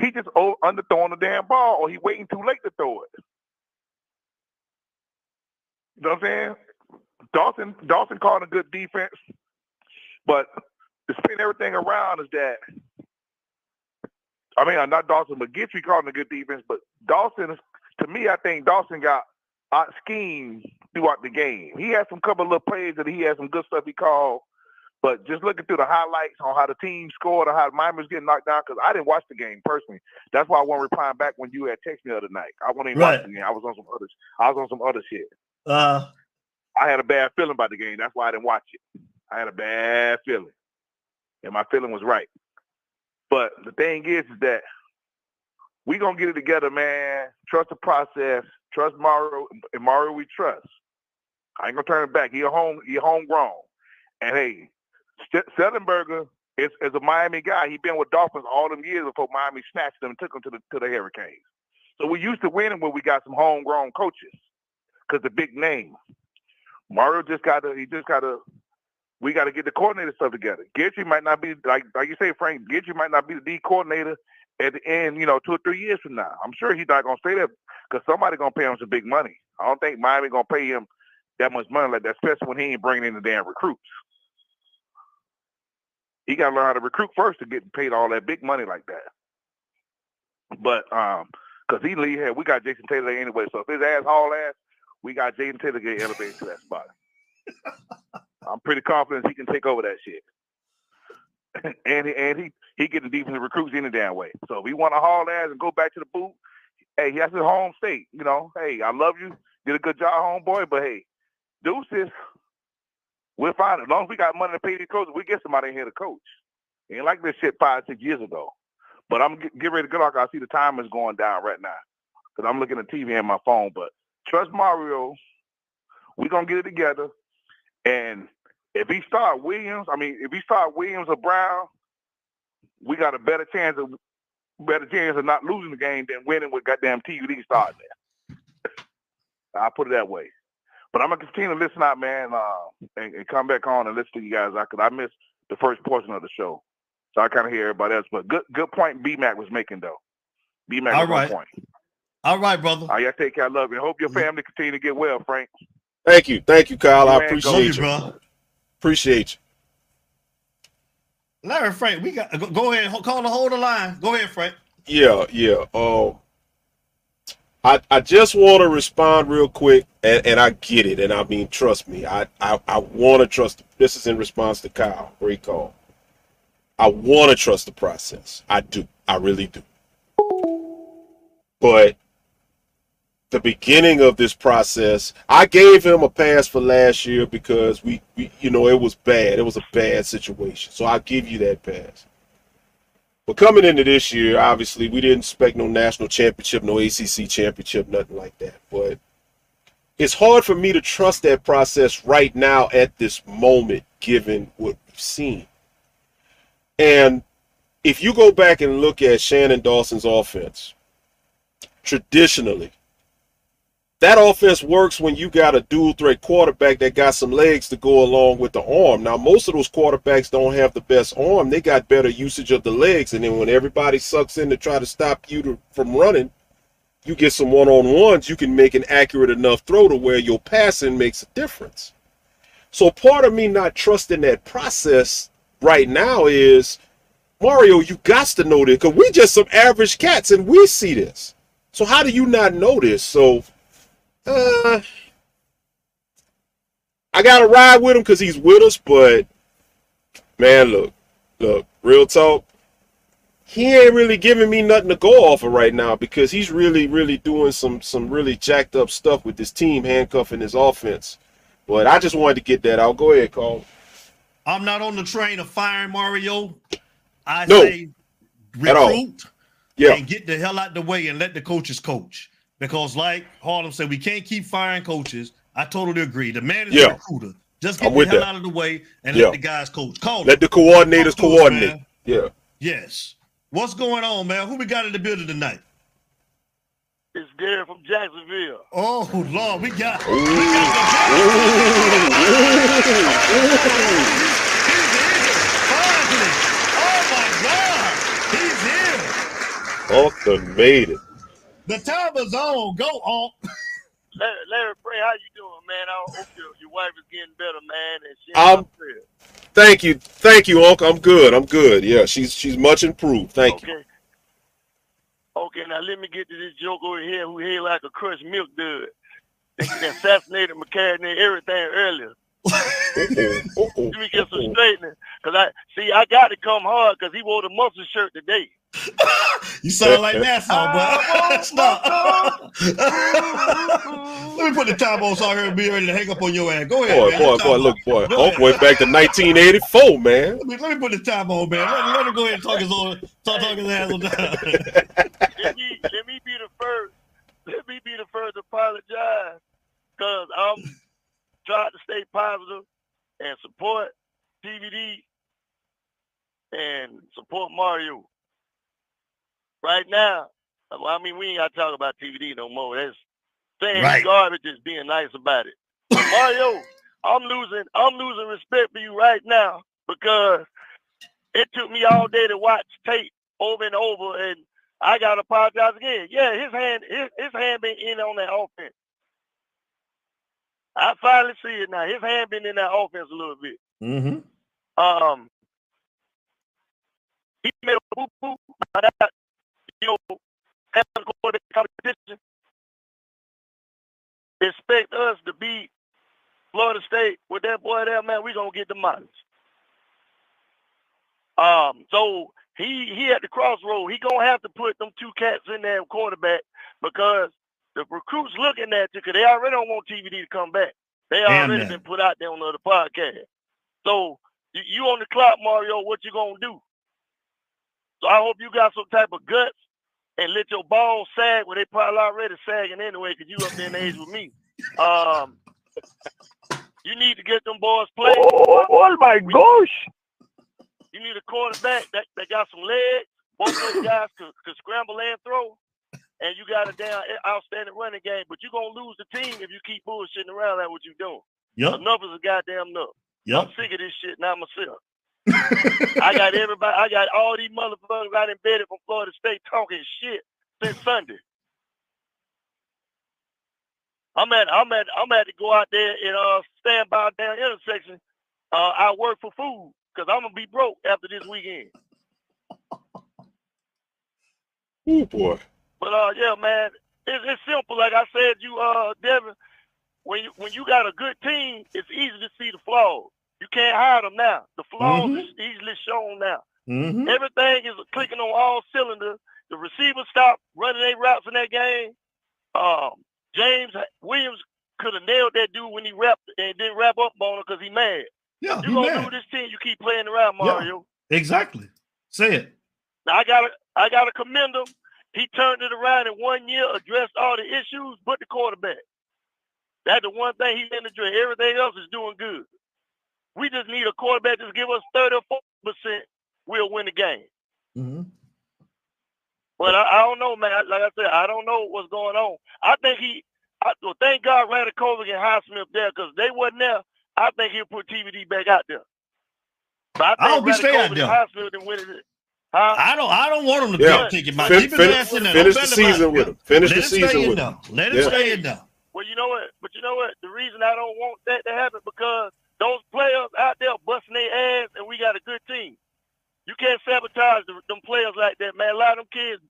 He just o- underthrowing the damn ball, or he waiting too late to throw it. You know what I'm saying? Dawson Dawson called a good defense, but to spin everything around is that I mean uh, not Dawson, but Guidry called a good defense, but Dawson is to me I think Dawson got out schemed throughout the game. He had some couple of little plays that he had some good stuff he called, but just looking through the highlights on how the team scored or how Miami was getting knocked down, because I didn't watch the game personally. That's why I wasn't replying back when you had texted me the other night. I wasn't even Right. watching the game. I was on some other I was on some other shit. Uh, I had a bad feeling about the game. That's why I didn't watch it. I had a bad feeling, and my feeling was right. But the thing is, is that we gonna get it together, man. Trust the process. Trust Mario, and Mario we trust. I ain't gonna turn it back. He a home, he homegrown, and hey, Schnellenberger is, is a Miami guy. He been with Dolphins all them years before Miami snatched them and took them to the to the Hurricanes. So we used to winning when we got some homegrown coaches, cause the big name. Mario just got to. He just got to. We got to get the coordinator stuff together. Guidry might not be like like you say, Frank. Guidry might not be the D coordinator at the end. You know, two or three years from now. I'm sure he's not gonna stay there because somebody gonna pay him some big money. I don't think Miami gonna pay him that much money like that, especially when he ain't bringing in the damn recruits. He got to learn how to recruit first to get paid all that big money like that. But um, because he leave here, we got Jason Taylor anyway. So if his ass haul ass, we got Jason Taylor get elevated to that spot. I'm pretty confident he can take over that shit. and he, and he he getting defensive recruits any damn way. So if he want to haul ass and go back to the boot, hey, that's his home state. You know, hey, I love you, did a good job, homeboy. But hey, deuces, we're fine as long as we got money to pay these coaches. We get somebody in here to coach. Ain't like this shit five six years ago. But I'm get, get ready to go. Like I see the time is going down right now because I'm looking at TV and my phone. But trust Mario. We're gonna get it together. And if he start Williams, I mean, if he start Williams or Brown, we got a better chance of better chance of not losing the game than winning with goddamn TVD starting there. I'll put it that way. But I'm gonna continue to listen out, man, uh, and, and come back on and listen to you guys I because I missed the first portion of the show, so I kind of hear everybody else. But good, good point B Mac was making though. B Mac All right. point. All right, brother. All right, y'all take care. I love you. Hope your family continue to get well, Frank. Thank you. Thank you, Kyle. I appreciate you. you. Appreciate you. Larry Frank, we got go, go ahead. Call the hold the line. Go ahead, Frank. Yeah, yeah. Um, I I just want to respond real quick, and, and I get it, and I mean, trust me, I I, I want to trust. This is in response to Kyle recall. I want to trust the process. I do. I really do. But the beginning of this process, I gave him a pass for last year because we, we you know, it was bad. It was a bad situation. So I'll give you that pass. But coming into this year, obviously, we didn't expect no national championship, no ACC championship, nothing like that. But it's hard for me to trust that process right now at this moment, given what we've seen. And if you go back and look at Shannon Dawson's offense, traditionally, that offense works when you got a dual threat quarterback that got some legs to go along with the arm. Now, most of those quarterbacks don't have the best arm. They got better usage of the legs. And then when everybody sucks in to try to stop you to, from running, you get some one on ones, you can make an accurate enough throw to where your passing makes a difference. So part of me not trusting that process right now is Mario, you got to know this because we just some average cats and we see this. So how do you not know this? So uh I gotta ride with him because he's with us, but man, look, look, real talk. He ain't really giving me nothing to go off of right now because he's really, really doing some some really jacked up stuff with this team, handcuffing his offense. But I just wanted to get that out. Go ahead, Carl. I'm not on the train of firing Mario. I No, say at all. recruit Yeah. and get the hell out the way and let the coaches coach. Because like Harlem said, we can't keep firing coaches. I totally agree. The man is Yeah. a recruiter. Just get I'm the with hell that. out of the way and Yeah. let the guys coach. Call Let them. the coordinators Talk us, coordinate. man. Yeah. Yes. What's going on, man? Who we got in the building tonight? It's Gary from Jacksonville. Oh Lord, we got We got the Jackson. Oh my God, he's here! Unc done made it. The time is on. Go on. Larry, Larry Frey, how you doing, man? I hope your, your wife is getting better, man. And she Um, Thank you. Thank you, Unc. I'm good. I'm good. Yeah, she's she's much improved. Thank you. okay. Okay, now let me get to this joke over here who hate like a crushed milk dud. They they assassinated McCartney and everything earlier. Let me get some straightening. Cause I see I got to come hard because he wore the muscle shirt today. You sound like Nassau, but stop. Let me put the time on so I can be ready to hang up on your ass. Go ahead, Boy, man. boy, boy, look, boy. Go Unc went back to 1984, man. Let me, let me put the time on, man. Let, let him go ahead and talk his own, talk, talk his ass on down. let me let me be the first. Let me be the first to apologize because I'm trying to stay positive and support TVD and support Mario. Right now, well, I mean, we ain't got to talk about TVD no more. That's saying Right. garbage is being nice about it. Mario, I'm losing. I'm losing respect for you right now because it took me all day to watch tape over and over, and I got to apologize again. Yeah, his hand, his, his hand been in on that offense. I finally see it now. His hand been in that offense a little bit. Mm-hmm. Um, he made a boo boo. That you know, having quarterback competition. Expect us to beat Florida State with that boy there, man. We're gonna get demolished. Um, so he he at the crossroad. He gonna have to put them two cats in there, quarterback, because the recruits looking at you, because they already don't want TVD to come back. They Damn already that. been put out there on the other podcast. So you, you on the clock, Mario. What you gonna do? So I hope you got some type of guts and let your balls sag. Well, they probably already sagging anyway, because you up there in age with me. Um, you need to get them boys playing. Oh, oh my gosh! You need a quarterback that, that got some legs. Both those guys could, could scramble and throw. And you got a damn outstanding running game. But you're going to lose the team if you keep bullshitting around like what you're doing. Yep. Enough is a goddamn enough. Yep. I'm sick of this shit now myself. I got everybody, I got all these motherfuckers out in bed from Florida State talking shit since Sunday. I'm at, I'm at, I'm at to go out there and uh stand by damn intersection. Uh, I work for food because I'm gonna be broke after this weekend. Oh boy. But uh, yeah, man, it's, it's simple. Like I said, you uh, Devin, when you when you got a good team, it's easy to see the flaws. You can't hide them now. The flaws Mhm. is easily shown now. Mm-hmm. Everything is clicking on all cylinders. The receivers stop running their routes in that game. Um, James Williams could have nailed that dude when he wrapped and didn't wrap up on him because he mad. Yeah, you gonna mad. do this team. You keep playing around, Mario. Exactly. Say it. Now I gotta I gotta commend him. He turned it around in one year, addressed all the issues, but the quarterback. That's the one thing he didn't address. Everything else is doing good. We just need a quarterback to give us 30 or 40 percent. We'll win the game. Mhm. But I, I don't know, man. Like I said, I don't know what's going on. I think he. I, well, thank God Radakovic and Highsmith there because they wasn't there. I think he'll put TVD back out there. But I hope he stay out Radakovic there. and Highsmith didn't it. Huh? I don't. I don't want him to Yeah. yeah. take it. Man. Fin- Keep fin- ass in there. finish the season with him. Finish Let the season with him. Let him Yeah. stay in there. Well, you know what? But you know what? The reason I don't want that to happen because those players out there busting their ass, and we got a good team. You can't sabotage the, them players like that, man. A lot of them kids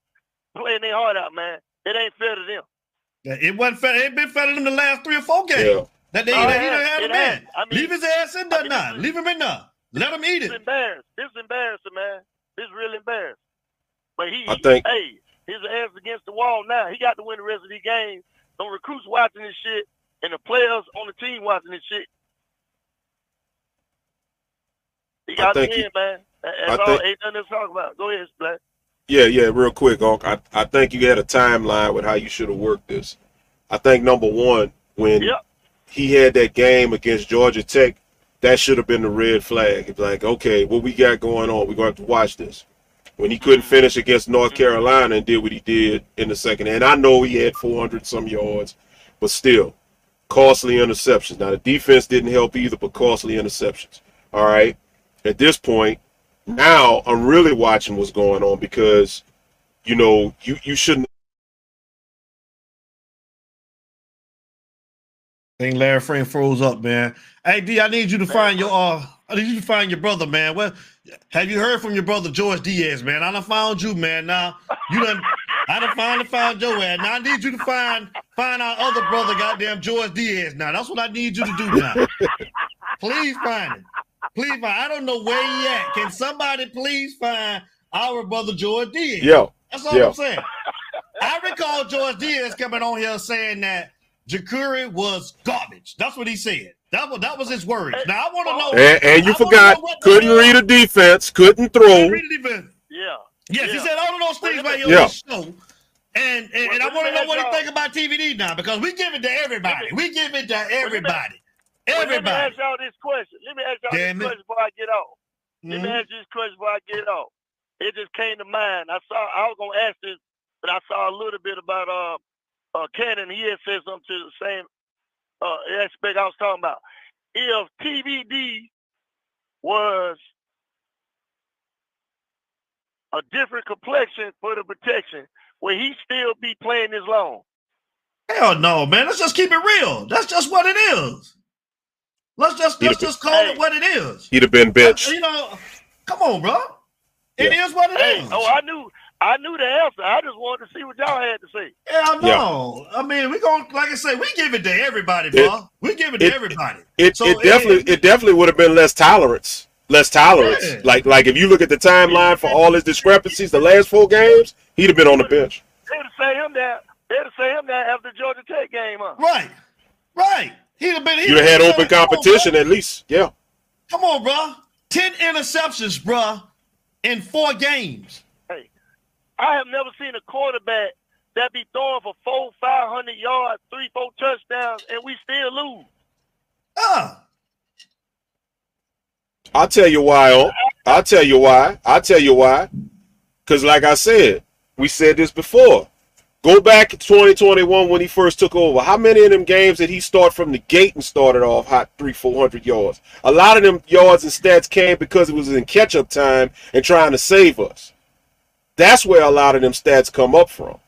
playing their heart out, man. It ain't fair to them. Yeah, It wasn't fair. It been fair to them the last three or four games. Yeah. That they Oh, that he done had It him in. has. I mean- Leave his ass in there I mean, now. Leave him in there. Let him eat It's it. embarrassed. It's embarrassing, man. It's really embarrassing. But he, I think- hey, his ass against the wall now. He got to win the rest of these games. Some recruits watching this shit, and the players on the team watching this shit. Got think win, man. That- I That's all. think- Ain't nothing to talk about. Go ahead, Black. Yeah, yeah, real quick. I, I think you had a timeline with how you should have worked this. I think number one, when Yep. he had that game against Georgia Tech, that should have been the red flag. It's like, okay, what we got going on? We're going to have to watch this. When he couldn't mm-hmm. finish against North mm-hmm. Carolina and did what he did in the second, and I know he had 400 some yards, but still, costly interceptions. Now the defense didn't help either, but costly interceptions. All right. At this point, now I'm really watching what's going on because, you know, you you shouldn't. I think Larry Frank froze up, man. Hey D, I need you to find your uh I need you to find your brother, man. Well, have you heard from your brother George Diaz, man? I done found you, man. Now you done I done finally found your ass. Now I need you to find find our other brother, goddamn George Diaz. Now that's what I need you to do now. please find him. Please find. I don't know where he at. Can somebody please find our brother George Diaz? Yo, That's all yo. I'm saying. I recall George Diaz coming on here saying that Jacurri was garbage. That's what he said. That was that was his words. Now I want to know. And, and you I forgot, know what the couldn't read a defense, couldn't throw. Couldn't read the defense. Yeah. Yes, he said all of those things right here Yeah. on the show. And and, and I want to know what he think about TVD now because we give it to everybody. We give it to everybody. Well, let me ask y'all this question. Let me ask y'all Damn this it. question before I get off. Let me Mhm. ask you this question before I get off. It just came to mind. I saw I was gonna ask this, but I saw a little bit about uh uh Cannon. He had said something to the same uh aspect I was talking about. If TVD was a different complexion for the protection, will he still be playing this long? Hell no, man. Let's just keep it real. That's just what it is. Let's just let's He'd have just call it what it is. He'd have been benched. You know, come on, bro. It is what it is. Hey, oh, I knew, I knew the answer. I just wanted to see what y'all had to say. Hell no. I mean, we going like I say, we give it to everybody, bro. we give it to it- everybody. It, So, it definitely it definitely would have been less tolerance. Less tolerance. Yeah. Like like if you look at the timeline for all his discrepancies, the last four games, he'd have been on the bench. They'd say him that. They'd say him that after the Georgia Tech game, huh? Right. Right. He'd have been he'd You'd have had been- open come on, competition bro. at least. Yeah. Come on, bro. 10 interceptions, bro, in four games. Hey, I have never seen a quarterback that be throwing for four, five hundred yards, three, four touchdowns, and we still lose. Ah. I'll tell you why. Oh, I'll tell you why. I'll tell you why. Because, like I said, we said this before. Go back to 2021 when he first took over. How many of them games did he start from the gate and started off hot three, four hundred yards? A lot of them yards and stats came because it was in catch-up time and trying to save us. That's where a lot of them stats come up from.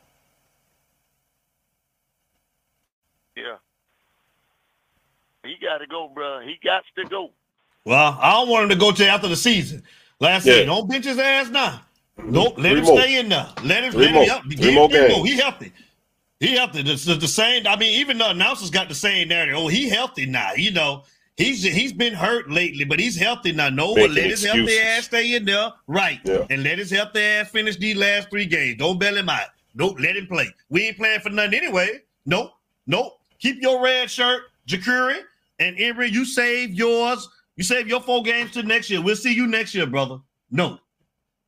Yeah. He got to go, bro. He got to go. Well, I don't want him to go till after the season. Last year, Yeah. don't bench his ass now. Nope, let him stay in there. Let him, Three let him, give more him. He healthy. He healthy. The, the, the same. I mean, even the announcers got the same narrative. Oh, he healthy now. You know, he's he's been hurt lately, but he's healthy now. No, but let his healthy ass stay in there, right? Yeah. And let his healthy ass finish these last three games. Don't bail him out. Nope, let him play. We ain't playing for nothing anyway. Nope, nope. Keep your red shirt, Jacurri and Emery. You save yours. You save your four games to next year. We'll see you next year, brother. No.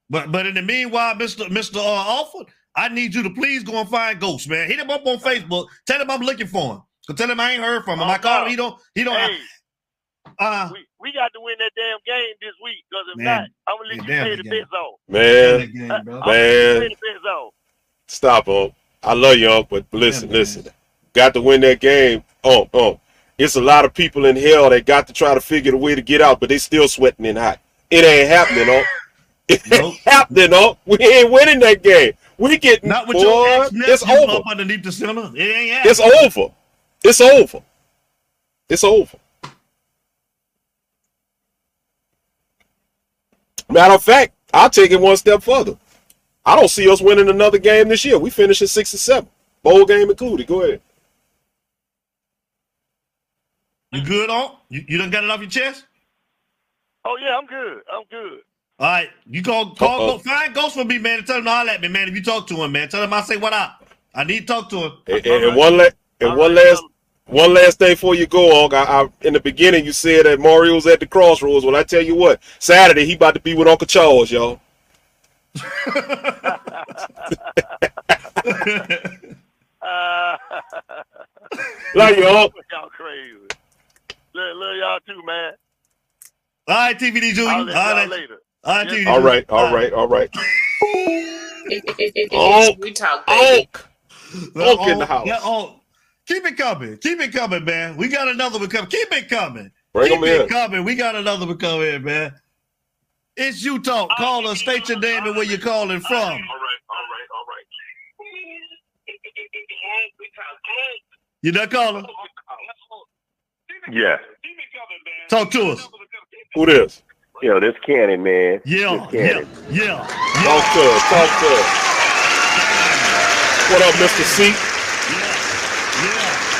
But but in the meanwhile, Mr. Mr. Uh, Alford, I need you to please go and find Ghost, man. Hit him up on Facebook. Tell him I'm looking for him. So tell him I ain't heard from him. I called him. He don't. He don't. Hey, Uh, we, we got to win that damn game this week. Because if Man, not, I'm gonna let yeah, you damn pay the the game. bets off. Man, Uh, I'm gonna man. pay the bets off. Stop, Unc. I love you, Unc, but listen, listen. Got to win that game. Oh, oh. It's a lot of people in hell that got to try to figure the way to get out, but they still sweating and hot. It ain't happening, Unc. It ain't happening, Unc. We ain't winning that game. We getting Not with boy, your ex it's nephew over. up underneath the center. It ain't It's over. It's over. It's over. Matter of fact, I'll take it one step further. I don't see us winning another game this year. We finish at six and seven. Bowl game included. Go ahead. You good on? You, you done got it off your chest? Oh yeah, I'm good. I'm good. All right, you call call Uh-oh. go, find Ghost for me, man, and tell him to holler at me, man. If you talk to him, man, tell him I say what up. I need to talk to him. And, and- and one la- and one last one last thing before you go on. I, I, in the beginning, you said that Mario was at the crossroads. Well, I tell you what, Saturday he about to be with Uncle Charles, y'all. Uh, Love you, Unc. y'all crazy. Love, love y'all too, man. All right, TVD Junior. I'll let y'all right, later. All right, TVD. All right, all right, all right. It, it, it, it Oh, is U Talk, baby. Unc in the house. Yeah, oh, keep it coming. Keep it coming, man. We got another one coming. Keep it coming. Bring keep 'em it in. coming. We got another one coming, man. It's U Talk. Call us. State your name and where you're calling from. All right, all right, all right. You done calling? Yeah. Talk to us. Who this? Yo, this Cannon, man. Yeah, This Cannon. Yeah. Talk to us. Talk to us. What up, Mr. C?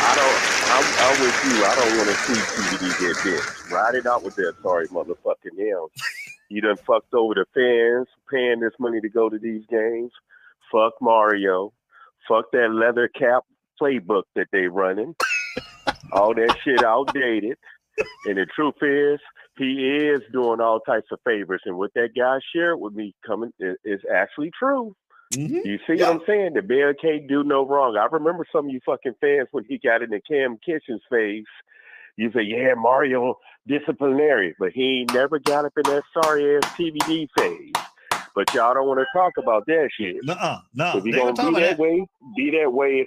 I don't. I'm, I'm with you. I don't want to see TVD get bit. Ride it out with that sorry motherfucking yams. You done fucked over the fans paying this money to go to these games. Fuck Mario. Fuck that leather cap playbook that they running. all that shit outdated. And the truth is, he is doing all types of favors. And what that guy shared with me coming is, is actually true. Mm-hmm. You see what I'm saying? The bear can't do no wrong. I remember some of you fucking fans when he got in the Cam Kinchens phase. You say, yeah, Mario disciplinary, but he ain't never got up in that sorry ass TVD phase. But y'all don't want to talk about that shit. Nuh-uh, no. If you they gonna gonna be that that. way, be that way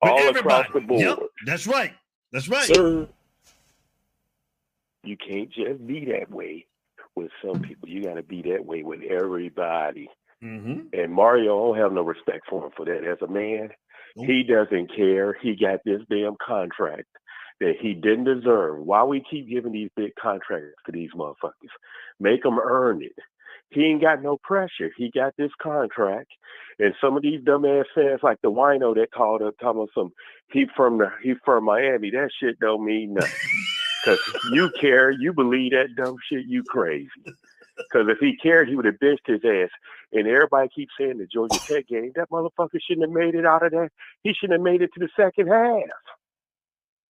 all everybody. across the board. Yep, that's right. That's right. Sir. You can't just be that way with some people. You got to be that way with everybody. Mm-hmm. And Mario I don't have no respect for him for that. As a man, he doesn't care. He got this damn contract that he didn't deserve. Why we keep giving these big contracts to these motherfuckers? Make them earn it. He ain't got no pressure. He got this contract, and some of these dumbass fans, like the wino that called up, talking about some he from the he from Miami. That shit don't mean nothing. Cause you care, you believe that dumb shit, you crazy. Because if he cared, he would have benched his ass. And everybody keeps saying the Georgia Tech game, that motherfucker shouldn't have made it out of that. He shouldn't have made it to the second half.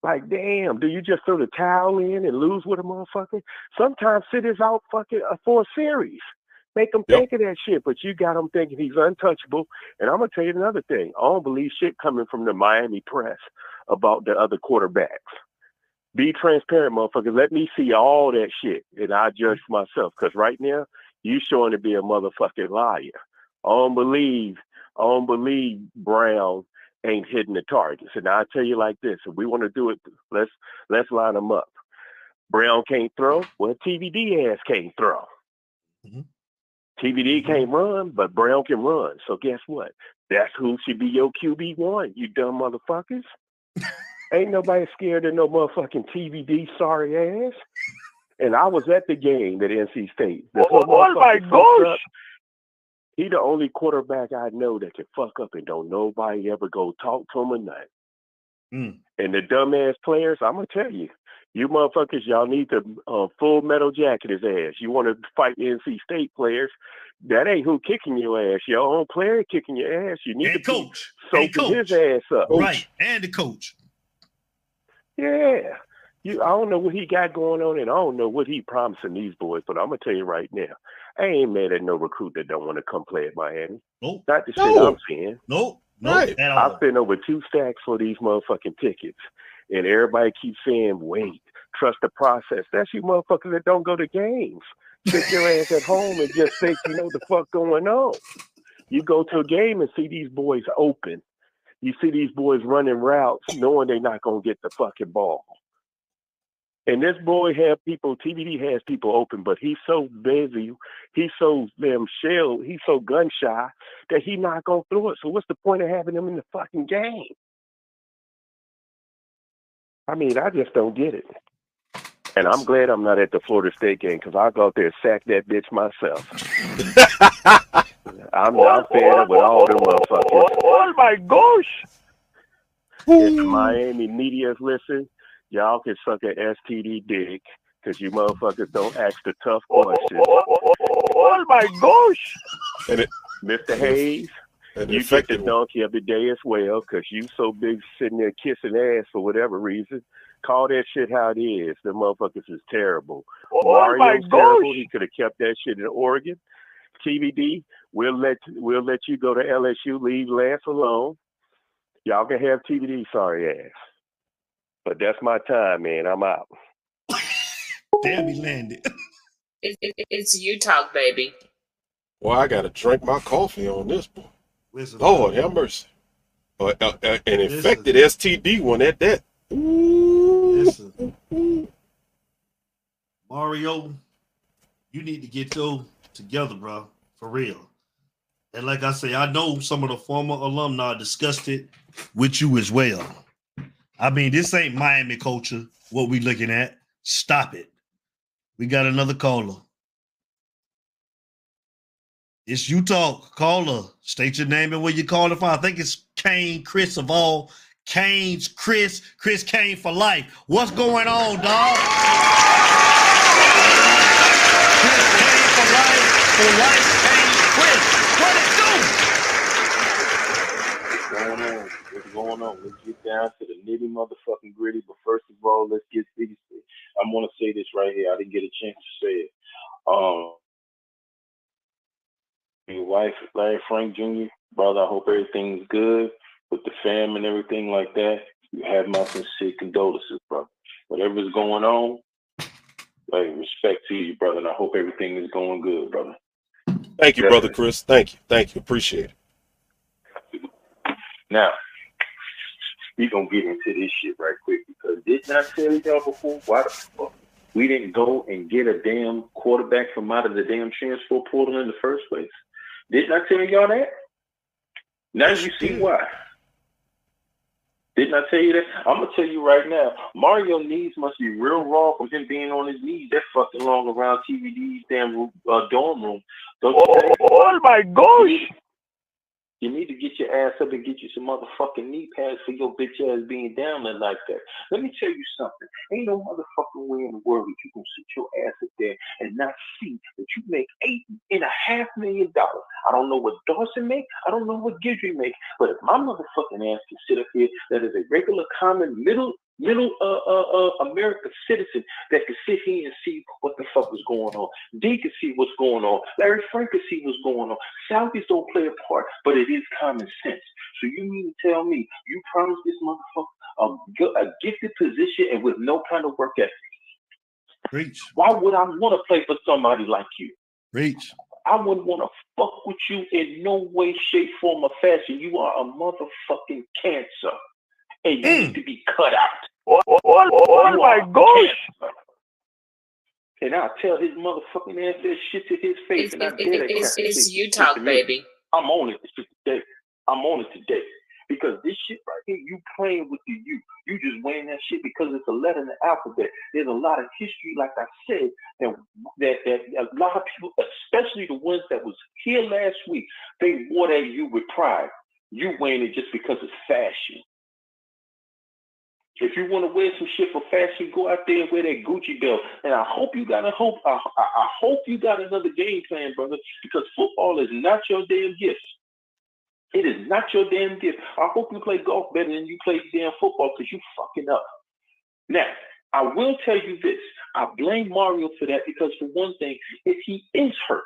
Like, damn, do you just throw the towel in and lose with a motherfucker? Sometimes sit is out fucking uh, for a series. Make him think of that shit, but you got him thinking he's untouchable. And I'm gonna tell you another thing. I don't believe shit coming from the Miami press about the other quarterbacks. Be transparent, motherfucker. Let me see all that shit, and I judge myself. Cause right now, you showing to be a motherfucking liar. I don't believe, I don't believe Brown ain't hitting the targets. And I tell you like this: if we want to do it, let's let's line them up. Brown can't throw. Well, TVD ass can't throw. Mm-hmm. TVD mm-hmm. can't run, but Brown can run. So guess what? That's who should be your QB one. You dumb motherfuckers. Ain't nobody scared of no motherfucking TVD sorry ass. And I was at the game at NC State. The Oh, oh my gosh. up. He the only quarterback I know that can fuck up and don't nobody ever go talk to him or nothing. Mm. And the dumbass players, I'm gonna tell you, you motherfuckers, y'all need to uh, full metal jacket his ass. You want to fight NC State players? That ain't who kicking your ass. Your own player kicking your ass. You need And to coach. soaking his ass up. Right. And the coach. Yeah. You, I don't know what he got going on, and I don't know what he promising these boys. But I'm gonna tell you right now, I ain't mad at no recruit that don't want to come play at Miami. Nope. Not the shit I'm seeing. Nope. Nope. Right. I all. spent over two stacks for these motherfucking tickets, and everybody keeps saying, "Wait, trust the process. That's you motherfuckers that don't go to games. Sit your ass at home and just think you know the fuck going on. You go to a game and see these boys open. You see these boys running routes knowing they're not gonna get the fucking ball. And this boy have people, TVD has people open, but he's so busy, he's so damn shell, he's so gun shy that he not gonna throw it. So what's the point of having him in the fucking game? I mean, I just don't get it. And I'm glad I'm not at the Florida State game because I'll go out there and sack that bitch myself. I'm not fed up with all them motherfuckers. Oh, oh, oh my gosh! If the Miami media's listen, y'all can suck an STD dick because you motherfuckers don't ask the tough oh, questions. Oh my gosh! And it, Mr. Hayes, and you get the donkey of the day as well because you so big sitting there kissing ass for whatever reason. Call that shit how it is. The motherfuckers is terrible. Oh my Mario's terrible. He could have kept that shit in Oregon. TVD. we'll let we'll let you go to LSU. Leave Lance alone. Y'all can have TVD. sorry ass. But that's my time, man. I'm out. Damn, he landed. It, it, it's U Talk, baby. Well, I gotta drink my coffee on this boy. Listen, Lord have mercy. Uh, uh, uh, an infected STD one at that. Listen. Mario, you need to get your together, bro, for real. And like I say, I know some of the former alumni discussed it with you as well. I mean, this ain't Miami culture, what we looking at. Stop it. We got another caller. It's U Talk. Caller. State your name and where you're calling from. I think it's Kane Chris of all Kane's Chris. Chris Kane for life. What's going on, dog? Chris Kane for life. For Chris. What it do? What's going on? What's going on? Let's get down to the nitty motherfucking gritty. But first of all, let's get these. I'm gonna say this right here. I didn't get a chance to say it. Um, your wife, Larry Frank Jr., brother. I hope everything's good with the fam and everything like that. You have my sincere condolences, brother. Whatever's going on, like respect to you, brother. And I hope everything is going good, brother. Thank you, brother Chris. Thank you. Thank you. Appreciate it. Now, we gonna get into this shit right quick because did not tell y'all before why the fuck we didn't go and get a damn quarterback from out of the damn transfer portal in the first place. Didn't I tell y'all that? Now you see why. Didn't I tell you that? I'm gonna tell you right now. Mario knees must be real raw from him being on his knees that fucking long around TVD's damn uh, dorm room. Don't you? Oh my gosh! You need to get your ass up and get you some motherfucking knee pads for your bitch ass being down there like that. Let me tell you something. Ain't no motherfucking way in the world that you gonna sit your ass up there and not see that you make eight and a half million dollars. I don't know what Dawson make. I don't know what Guidry make. But if my motherfucking ass can sit up here, that is a regular, common, middle, middle uh, uh, uh, America citizen that could sit here and see what the fuck is going on. D can see what's going on. Larry Frank can see what's going on. Southeast don't play a part, but it is common sense. So you mean to tell me you promised this motherfucker a, a gifted position and with no kind of work ethic? Reach. Why would I want to play for somebody like you? Reach. I wouldn't want to fuck with you in no way, shape, form, or fashion. You are a motherfucking cancer, and you hmm. need to be cut out. Oh, oh, oh, oh, oh You my are gosh! cancer. And I'll tell his motherfucking ass that shit to his face, It's, and I it, dare it, it's, it's say you shit talk, baby. I'm on it shit today. I'm on it today. Because this shit right here, you playing with the you. You just wearing that shit because it's a letter in the alphabet. There's a lot of history, like I said, that that, that a lot of people, especially the ones that was here last week, they wore that you with pride. You wearing it just because it's fashion. If you want to wear some shit for fashion, go out there and wear that Gucci belt. And I hope you got a hope. I, I, hope you got another game plan, brother, because football is not your damn gift. It is not your damn gift. I hope you play golf better than you play damn football because you fucking up. Now, I will tell you this. I blame Mario for that because for one thing, if he is hurt,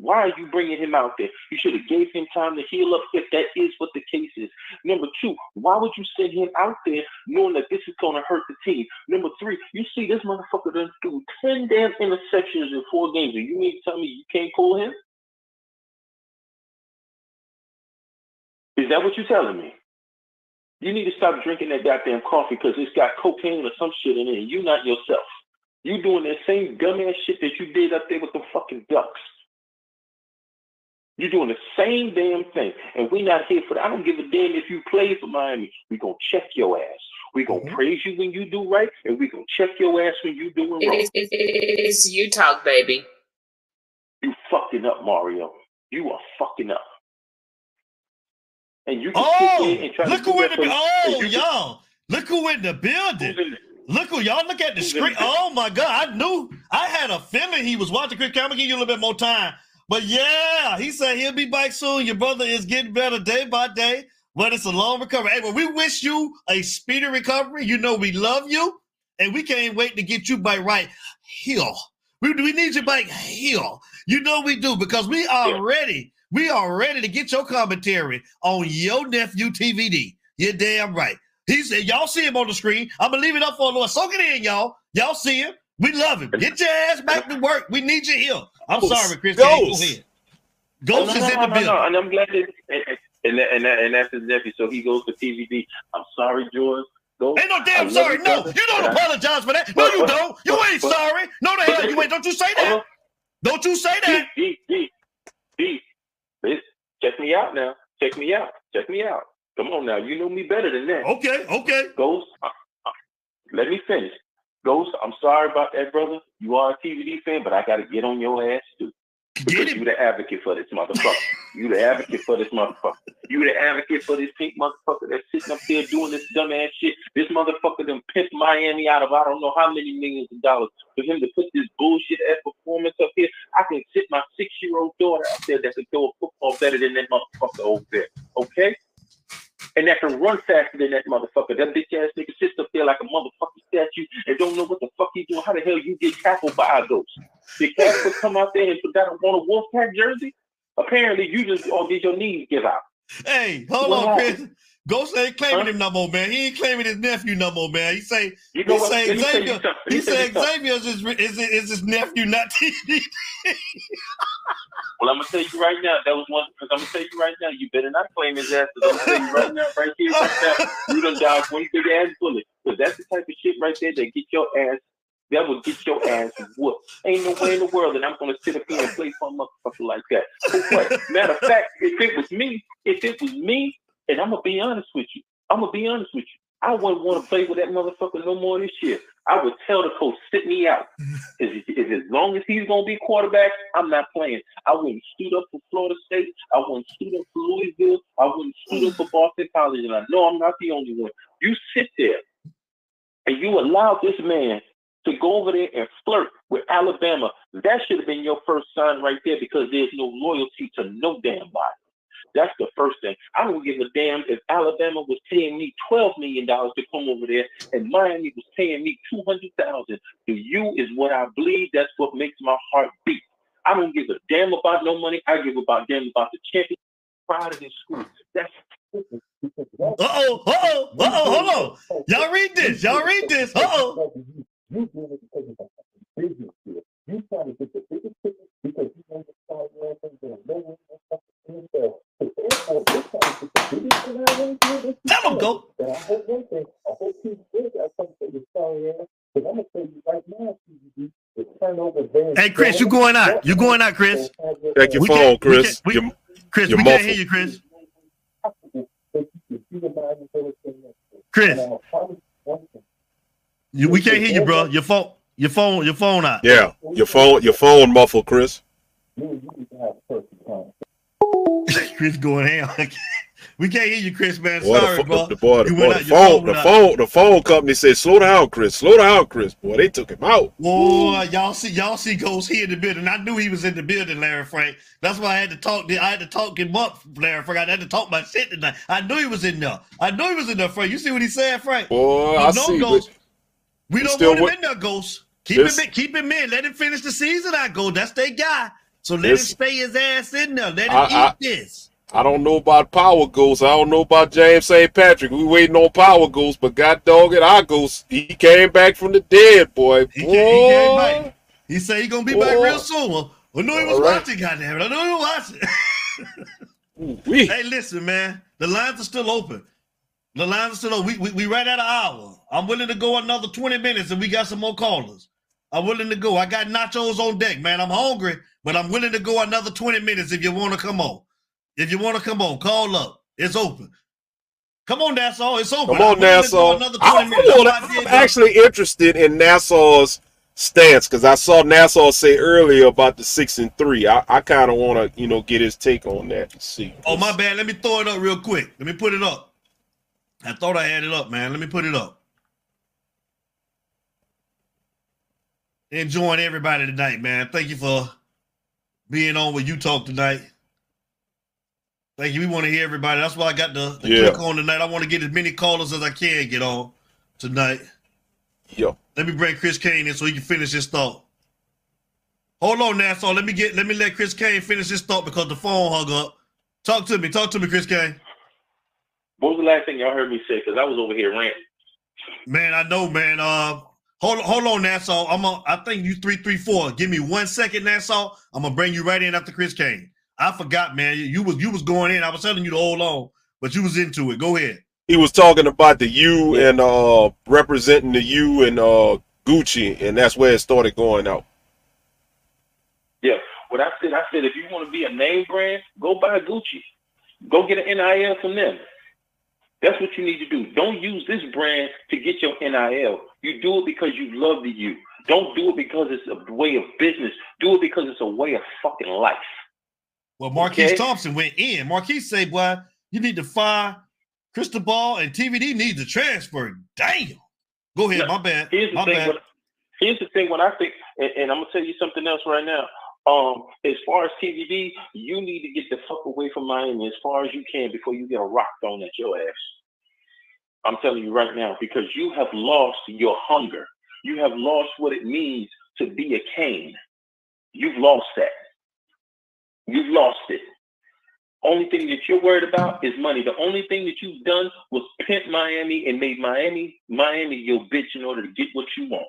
Why are you bringing him out there? You should have gave him time to heal up if that is what the case is. Number two, why would you send him out there knowing that this is going to hurt the team? Number three, you see this motherfucker done threw 10 damn interceptions in four games, and you mean to tell me you can't call him? Is that what you're telling me? You need to stop drinking that goddamn coffee because it's got cocaine or some shit in it, and you not yourself. You doing that same dumbass shit that you did up there with the fucking ducks. You're doing the same damn thing, and we're not here for that. I don't give a damn if you play for Miami. We're gonna check your ass. We're gonna mm-hmm. praise you when you do right, and we're gonna check your ass when you doing wrong. It's, it's, it's U Talk, baby. You fucking up, Mario. You are fucking up. And you can Oh, sit there and try look to who in the for- oh you can- y'all. Look who in the building. Look who y'all look at the screen. Oh my god, I knew I had a feeling he was watching. Chris, can I'm give you a little bit more time. But yeah, he said he'll be back soon. Your brother is getting better day by day, but it's a long recovery. Hey, well, we wish you a speedy recovery. You know we love you, and we can't wait to get you back right here. We, we need you back here. You know we do because we are ready. We are ready to get your commentary on your nephew TVD. You're damn right. He said, y'all see him on the screen. I'm gonna leave it up for a little. Soak it in, y'all. Y'all see him. We love him. Get your ass back to work. We need you here. I'm Ghost. sorry, Chris. Can't Go Ghost. ahead. Ghost Oh, no, is no, in no, the no, building. no, and I'm glad that and, and, and, that- and, that- and that's his nephew, so he goes to TVD. I'm sorry, George. Go. Ain't no damn love sorry. you, No, you don't apologize for that. No, you don't. You ain't sorry. No, the hell you ain't. Don't you say that. Don't you say that. D, D, D, D, check me out now. Check me out. Check me out. Come on now. You know me better than that. Okay, okay. Ghost, uh, uh, let me finish. Ghost, I'm sorry about that, brother. You are a TVD fan, but I got to get on your ass too. Because you the advocate for this motherfucker. you the advocate for this motherfucker. You the advocate for this pink motherfucker that's sitting up there doing this dumbass shit. This motherfucker done pimped Miami out of I don't know how many millions of dollars for him to put this bullshit ass performance up here. I can sit my six year old daughter out there that can throw a football better than that motherfucker over there. Okay? And that can run faster than that motherfucker. That bitch ass nigga sits up there like a motherfucking statue and don't know what the fuck he doing. How the hell you get tackled by those? Did Casper come out there and forgot on a Wolfpack jersey? Apparently, you just or did your knees give out? Hey, hold What on, happened? Chris. Ghost ain't claiming Huh? him no more, man. He ain't claiming his nephew no more, man. He say You know he what? say Let me you Xavier. something. He say Xavier something. Xavier's is, is is his nephew, not TVD. Well, I'm gonna tell you right now, that was one because I'm gonna tell you right now, you better not claim his ass. 'cause I'm gonna tell you right now, right here, right now, you done dodged one big ass bullet. Because that's the type of shit right there that get your ass. That will get your ass whooped. Ain't no way in the world that I'm gonna sit up here and play for a motherfucker like that. Matter of fact, if it was me, if it was me, and I'm gonna be honest with you, I'm gonna be honest with you. I wouldn't want to play with that motherfucker no more this year. I would tell the coach, sit me out. As, as, as long as he's gonna be quarterback, I'm not playing. I wouldn't shoot up for Florida State. I wouldn't shoot up for Louisville. I wouldn't shoot up for Boston College. And I know I'm not the only one. You sit there and you allow this man to go over there and flirt with Alabama. That should have been your first sign right there because there's no loyalty to no damn body. That's the first thing. I don't give a damn if Alabama was paying me twelve million dollars to come over there, and Miami was paying me two hundred thousand. To you is what I bleed. That's what makes my heart beat. I don't give a damn about no money. I give about damn about the champion pride of this school. That's Uh oh, uh oh, uh oh, hold on. Y'all read this. Y'all read this. Uh oh. Tell him go. Hey Chris, you going out? You going out, Chris? Check your We phone, can't- we Chris. can't- we- Your- Chris, you're we can't muffled. hear you, Chris. Chris, you, we can't hear you, bro. Your phone, your phone, your phone out. Yeah, your phone, your phone muffled, Chris. Chris going ham. we can't hear you, Chris, man. Boy, Sorry, the, bro. the, boy, the, boy, the phone, the phone, the phone company said, "Slow down, Chris. Slow down, Chris." Boy, they took him out. Boy, y'all see, y'all see Ghost here in the building. I knew he was in the building, Larry Frank. That's why I had to talk. I had to talk him up, Larry Frank. I had to talk my shit tonight. I knew he was in there. I knew he was in there, Frank. You see what he said, Frank? Boy, I see. Ghost. We don't want him wa- in there, Ghost. Keep This- him, in, keep him in. Let him finish the season. I go. That's their guy. So let him stay his ass in there. Let him I- eat I- this. I don't know about Power Ghost. I don't know about James St. Patrick. We waiting on Power Ghost, but God dog it, our Ghost, he came back from the dead, boy. He, came, he came back. He said he gonna be back real soon. Well, I know he was right. watching, goddamn it. I know he was watching. hey, listen, man. The lines are still open. The lines are still open. We, we, we right at an hour. I'm willing to go another 20 minutes and we got some more callers. I'm willing to go. I got nachos on deck, man. I'm hungry, but I'm willing to go another 20 minutes if you want to come on. If you want to come on, call up. It's open. Come on, Nassau. It's open. Come I'm on, go Nassau. Another 20 I'm, minutes. I'm I'm actually interested in Nassau's stance because I saw Nassau say earlier about the six and three. I, I kind of want to, you know, get his take on that and see. Oh, my bad. Let me throw it up real quick. Let me put it up. I thought I had it up, man. Let me put it up. Enjoying everybody tonight, man. Thank you for being on with U Talk tonight. Thank you. We want to hear everybody. That's why I got the, the Yeah. click on tonight. I want to get as many callers as I can get on tonight. Yo. Let me bring Chris Kane in so he can finish his thought. Hold on, Nassau. Let me get let me let Chris Kane finish his thought because the phone hung up. Talk to me. Talk to me, Chris Kane. What was the last thing y'all heard me say? Because I was over here ranting. Man, I know, man. Uh, hold hold on, Nassau. I'm a, I think you three three four. Give me one second, Nassau. I'm gonna bring you right in after Chris Kane. I forgot, man. You, you was you was going in. I was telling you to hold on, but you was into it. Go ahead. He was talking about the U and uh representing the U and uh Gucci, and that's where it started going out. Yeah. What I said, I said, if you want to be a name brand, go buy Gucci. Go get an NIL from them. That's what you need to do. Don't use this brand to get your NIL. You do it because you love the you. Don't do it because it's a way of business. Do it because it's a way of fucking life. Well, Marquise Okay. Thompson went in. Marquise say, "Boy, you need to fire Crystal Ball and TVD needs to transfer." Damn. Go ahead. Now, my bad. Here's the my thing. bad. What, here's the thing. When I think, and, and I'm gonna tell you something else right now. Um, as far as TVD, you need to get the fuck away from Miami as far as you can before you get a rock thrown at your ass. I'm telling you right now because you have lost your hunger. You have lost what it means to be a Kane. You've lost that. You've lost it. Only thing that you're worried about is money. The only thing that you've done was pimp Miami and made Miami, Miami your bitch in order to get what you want.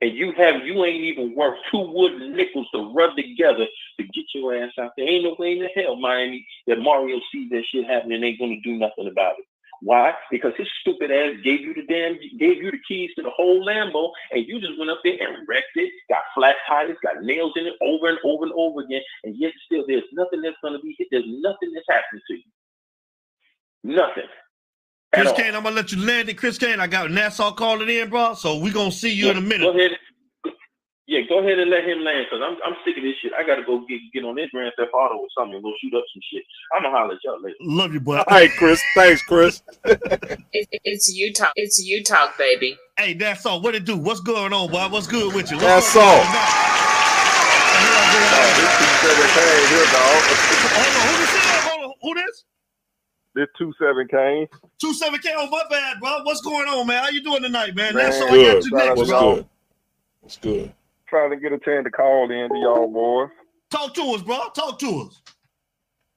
And you have you ain't even worth two wooden nickels to rub together to get your ass out there. Ain't no way in the hell, Miami, that Mario sees that shit happening and ain't gonna do nothing about it. Why? Because his stupid ass gave you the damn gave you the keys to the whole Lambo, and you just went up there and wrecked it. Got flat tires, got nails in it over and over and over again, and yet still there's nothing that's gonna be hit. There's nothing that's happening to you. Nothing. At Chris all. Kane, I'm gonna let you land it. Chris Kane, I got Nassau calling in, bro. So we gonna see you in a minute. Go ahead. Yeah, go ahead and let him land because I'm I'm sick of this shit. I gotta go get get on this Grand Theft Auto or something and go shoot up some shit. I'm gonna holler at y'all later. Love you, boy. All right, Chris. Thanks, Chris. It, it's U Talk. It's U Talk, baby. Hey, Nassau, what it do? What's going on, boy? What's good with you? That's What's going all. on? Hold on, who this is? Hold on, who this? This two seven Kane. Two seven K. Oh, my bad, bro. What's going on, man? How you doing tonight, man? Man, Nassau, I Good. got you next, What's bro. good? What's good? Trying to get a chance to call in to y'all boys. Talk to us, bro. Talk to us.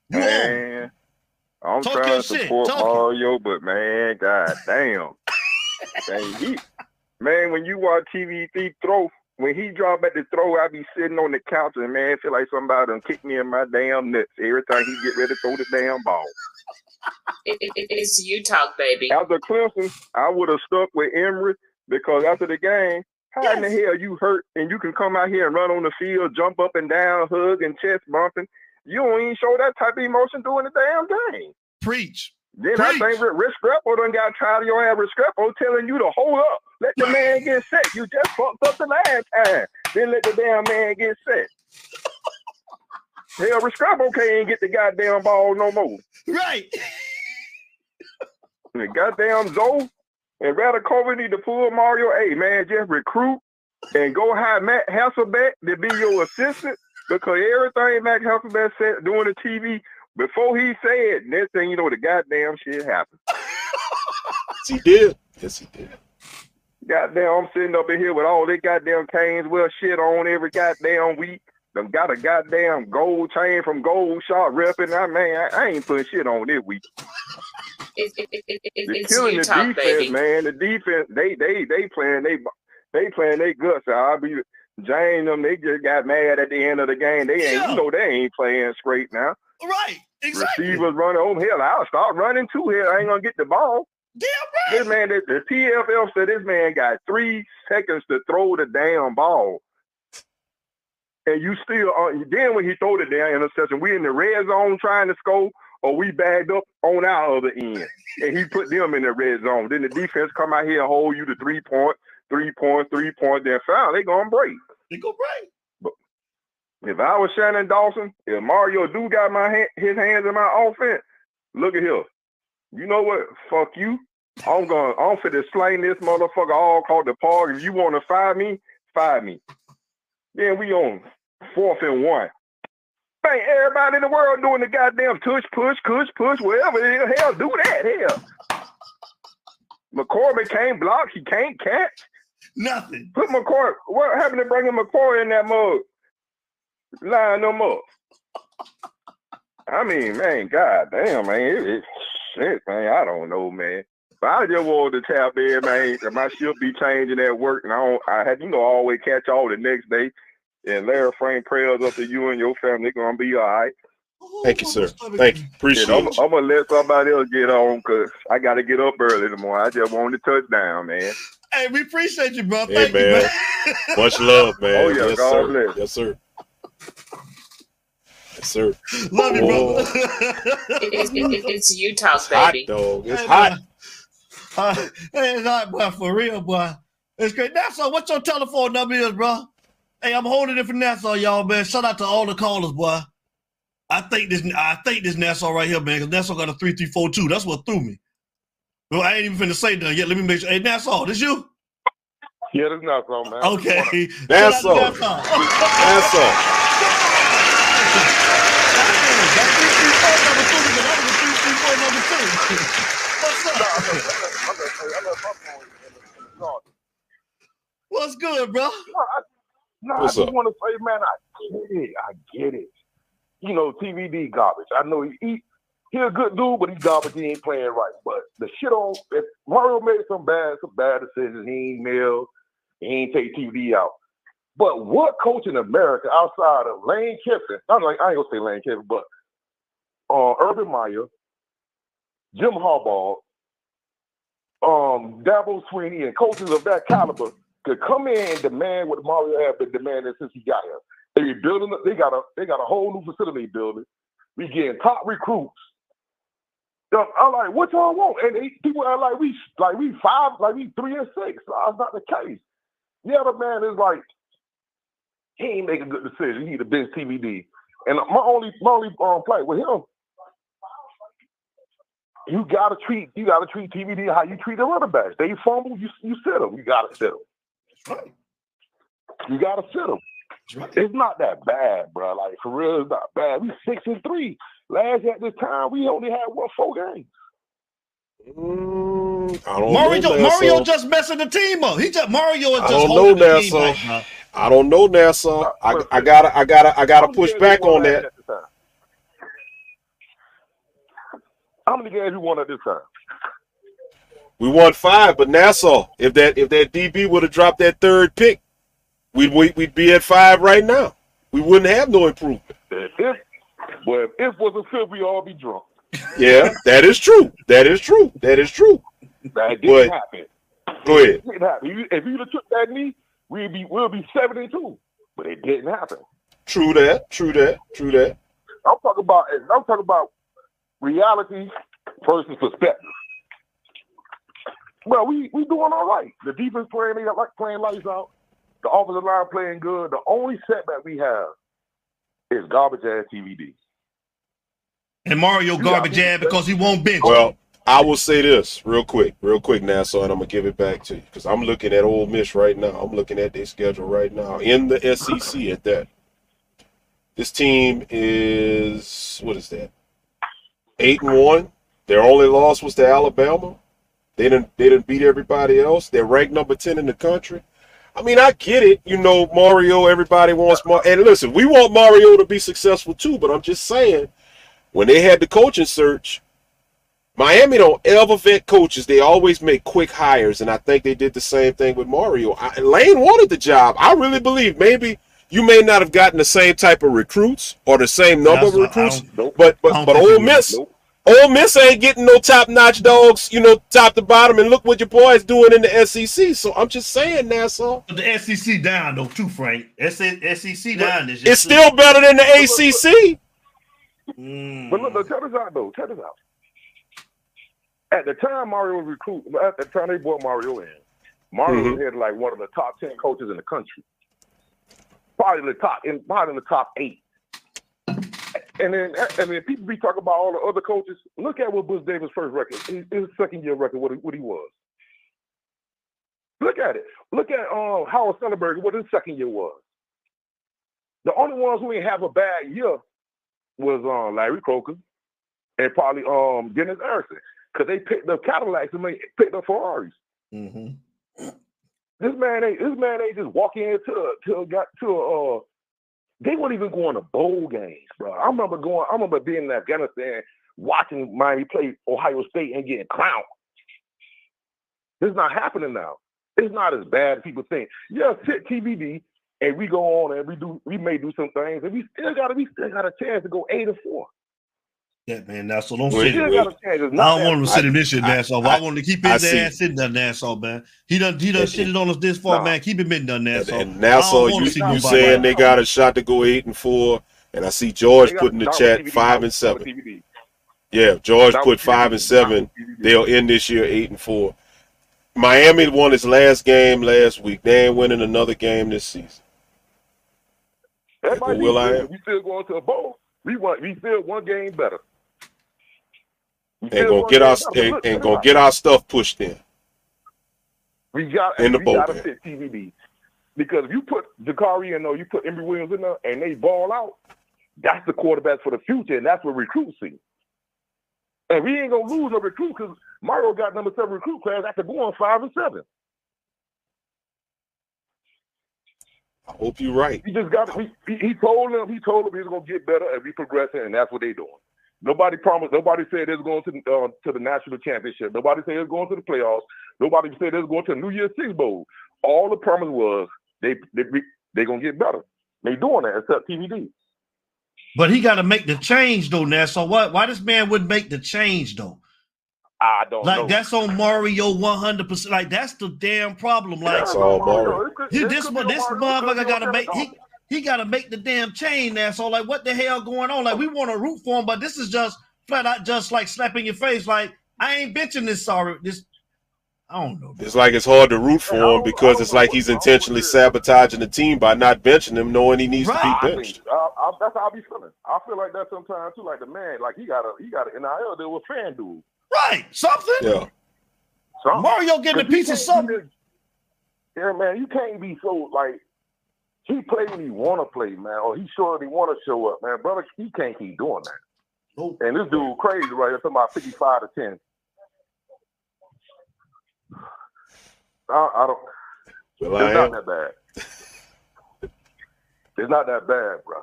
You on? Man, I'm Talk trying to support Talk it. Mario, but man, god damn. Dang, he, man, when you watch TVD throw, when he drop at the throw, I be sitting on the couch and man, feel like somebody done kick me in my damn nuts every time he get ready to throw the damn ball. It, it, it's U Talk, baby. After Clemson, I would have stuck with Emory because after the game, how in the hell you hurt and you can come out here and run on the field, jump up and down, hug and chest bumping? You don't even show that type of emotion doing the damn thing. Preach. Then I Preach. think Rick Scrappo done got tired of your ass Restrepo telling you to hold up. Let the man get set. You just fucked up the last time. Then let the damn man get set. Hell, Restrepo can't get the goddamn ball no more. Right. The goddamn Zoe and Radakovich need to pull Mario. Hey, man, just recruit and go hire Matt Hasselbeck to be your assistant because everything Matt Hasselbeck said doing the TV, before he said, next thing you know, the goddamn shit happened. Yes, he did. Yes, he did. Goddamn, I'm sitting up in here with all they goddamn canes, well, shit on every goddamn week. Done got a goddamn gold chain from Gold Shot repping. I man, I, I ain't putting shit on this week. It, it, it, it, it, it's killing you the defense, baby. man. The defense, they they they playing they they playing they guts. out. I'll be Jane them. They just got mad at the end of the game. They ain't, Yeah. you know, they ain't playing straight now. Right. Exactly. Receivers running. Oh hell, I'll start running too. Here, I ain't gonna get the ball. Damn This man, the, the TFL said this man got three seconds to throw the damn ball. And you still, uh, then when he throw the damn interception, we in the red zone trying to score, or we bagged up on our other end, and he put them in the red zone. Then the defense come out here and hold you to three point, three point, three point. Then foul, they gonna break. They go break. But if I was Shannon Dawson, if Mario do got my hand, his hands in my offense, look at here. You know what? Fuck you. I'm going. I'm finna slang this motherfucker all called the park. If you want to fire me, fire me. Then we on fourth and one. Ain't everybody in the world doing the goddamn tush, push, push, push, whatever. the Hell, do that. Hell. McCormick can't block. He can't catch. Nothing. Put McCoy. What happened to bringing McCoy in that mug? Line no more. I mean, man, god damn, man. It, it, shit, man. I don't know, man. But I just wanted to tap in, man. My shift be changing at work, and I don't. I had, you know, always catch all the next day. And Larry Frank prayers up to you and your family. Gonna be all right. Thank you, sir. Thank you. Appreciate I'm, it. I'm gonna let somebody else get on because I got to get up early tomorrow. I just wanted to touch down, man. Hey, we appreciate you, bro. Hey, Thank man. you, man. Much love, man. Oh, yeah, yes, God sir. bless. Yes, sir. Yes, sir. Love you, brother. It, it, it, it, it's U Talk, It's hot, baby. dog. It's Hey, hot. Uh, hey, it's hot, boy, for real, boy. It's great. Now, so what's your telephone number is, bro? Hey, I'm holding it for Nassau, y'all, man. Shout out to all the callers, boy. I think this, I think this Nassau right here, man, because Nassau got a three three four two. That's what threw me. Well, I ain't even finna say nothing yet. Let me make sure. Hey, Nassau, this you? Yeah, not so, man. Okay. Nassau. Shout out to Nassau. Nassau. What's good, bro? No, I just want to say, man, I get it. I get it. You know, TVD garbage. I know he, he he a good dude, but he's garbage. He ain't playing right. But the shit on if Mario made some bad some bad decisions. He ain't mail. He ain't take TVD out. But what coach in America outside of Lane Kiffin? I'm like I ain't gonna say Lane Kiffin, but uh, Urban Meyer, Jim Harbaugh, um, Dabo Swinney, and coaches of that caliber could come in and demand what Mario has been demanding since he got here. They building. They got a they got a whole new facility building. We getting top recruits. I'm like, what y'all want? And they, people are like, we like we five, like we three and six. That's not the case. The other man is like, he ain't making a good decision. He need a bench TVD. And my only my only um, play with him, you gotta treat you gotta treat TVD how you treat the running backs. They fumble, you you sit them. You gotta sit them. You gotta sit them. It's not that bad, bro. Like for real, it's not bad. We six and three. Last at this time, we only had one four games. Mm, I don't Mario, know, Mario Nassau. just messing the team up. He just Mario is just don't know, holding the team Nassau. back now. I don't know, Nassau. I, I gotta, I gotta, I gotta push back on that. How many games you won at this time? We won five, but Nassau, if that if that DB would have dropped that third pick, we'd we, we'd be at five right now. We wouldn't have no improvement. If well, if it was a fifth, we all be drunk. Yeah, that is true. That is true. That is true. That didn't But- happen. Go ahead. It didn't happen. If you'd have took that knee, we'd be we'll be seven and two. But it didn't happen. True that. True that. True that. I'm talking about I'm talking about reality versus perspective. Well, we we doing all right. The defense playing they like playing lights out. The offensive line playing good. The only setback we have is garbage ass TVD. And Mario garbage ad because he won't bench. Well, I will say this real quick, real quick, Nassau, and I'm gonna give it back to you because I'm looking at Ole Miss right now. I'm looking at their schedule right now in the SEC at that. This team is what is that? Eight and one. Their only loss was to Alabama. They didn't they didn't beat everybody else. They're ranked number ten in the country. I mean, I get it. You know, Mario. Everybody wants Mar. And listen, we want Mario to be successful too. But I'm just saying, when they had the coaching search, Miami don't ever vet coaches. They always make quick hires, and I think they did the same thing with Mario. I, Lane wanted the job. I really believe maybe you may not have gotten the same type of recruits or the same number of recruits, but but but Ole Miss, would. Ole Miss ain't getting no top notch dogs, you know, top to bottom. And look what your boys doing in the SEC. So I'm just saying, Nassau, But the SEC down though too, Frank. SEC down is it's still better than the ACC. But look, look, check this out though. Check this out. At the time Mario was recruit, at the time they brought Mario in, Mario Mhm. was head like one of the top ten coaches in the country. Probably the top in probably in the top eight. And then and then people be talking about all the other coaches. Look at what Butch Davis' first record, his, his second year record, what he, what he was. Look at it. Look at um, Howard Schnellenberger, what his second year was. The only ones who ain't have a bad year was um, Larry Coker and probably um, Dennis Erickson because they picked up Cadillacs and they picked up Ferraris. Mm-hmm. This man ain't this man ain't just walking into a, to a, got to a uh, they weren't even going to bowl games, bro. I remember going. I remember being in Afghanistan watching Miami play Ohio State and getting crowned. Is not happening now. It's not as bad as people think. Yeah, sit TBD and we go on and we do we may do some things and we still got to. we still got a chance to go eight and four. Yeah, man. Now, so don't Well, sit still him. got a chance. It's I don't want him to sit him this shit, I- Nassau. I- I, want to keep I his see. ass sitting there, Nassau, man. He done he done And- shitted on us this far, Nah. man. Keep him in there, And, Nassau. and I Nassau, you see you saying they got a shot to go eight and four, and I see George put in the chat TBD, five and was- that was seven. TBD. Yeah, George put five and seven. That was TBD. They'll end this year eight and four. Miami won its last game last week. They ain't winning another game this season. That might be will I am? We still going to a bowl. We want we still one game better. And gonna get our. And, and gonna get our stuff pushed in. We got in the we gotta fit TVD because if you put Jacurri in there, you put Emory Williams in there, and they ball out. That's the quarterbacks for the future, and that's what recruits see. And we ain't gonna lose a recruit because Mario got number seven recruit class after going five and seven. I hope you're right. He just got he, he, he told them he told them he's gonna get better and be progressing, and that's what they're doing. Nobody promised. Nobody said they was going to uh, to the national championship. Nobody said they was going to the playoffs. Nobody said they was going to the New Year's Six bowl. All the promise was they they they gonna get better. They doing that except TVD. But he got to make the change though, Nassau. Why why this man wouldn't make the change though? I don't Like know. that's on Mario one hundred percent. Like that's the damn problem. Like That's all Mario. he, this mo- this motherfucker got to make he he got to make the damn chain, Nassau. Like what the hell going on? Like we want to root for him, but this is just flat out just like slapping your face. Like I ain't bitching this sorry. This I don't know. It's like it's hard to root for him because it's like he's intentionally sabotaging the team by not benching him, knowing he needs to I be think, benched. I, I, that's how I be feeling. I feel like that sometimes too. Like the man, like he got a he got an NIL deal with FanDuel. Right, something. Yeah. Something. Mario getting a piece of something. Yeah, man, you can't be so like he play when he want to play, man, or he sure he want to show up, man. Brother, he can't keep doing that. Nope. And this dude crazy right here, talking about fifty-five to ten. I, I don't. Well, I it's not am. that bad. It's not that bad, bro.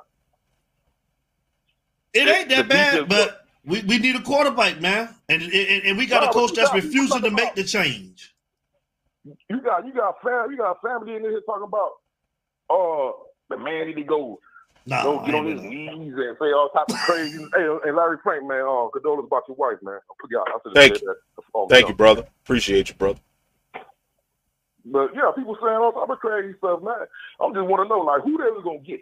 It ain't that bad, defense- but we, we need a quarterback, man, and and, and we got Nah, a coach you that's got- refusing to talking make about- the change. You got you got fam you got family in here talking about uh the man need to go. Nah, go get on ain't his knees and say all type of crazy. Hey and Larry Frank man uh condolences about your wife man. I forgot. I should Thank you. that Oh, Thank you, brother. Appreciate you, brother. but yeah people saying all type of crazy stuff man. I just want to know like who they was gonna get?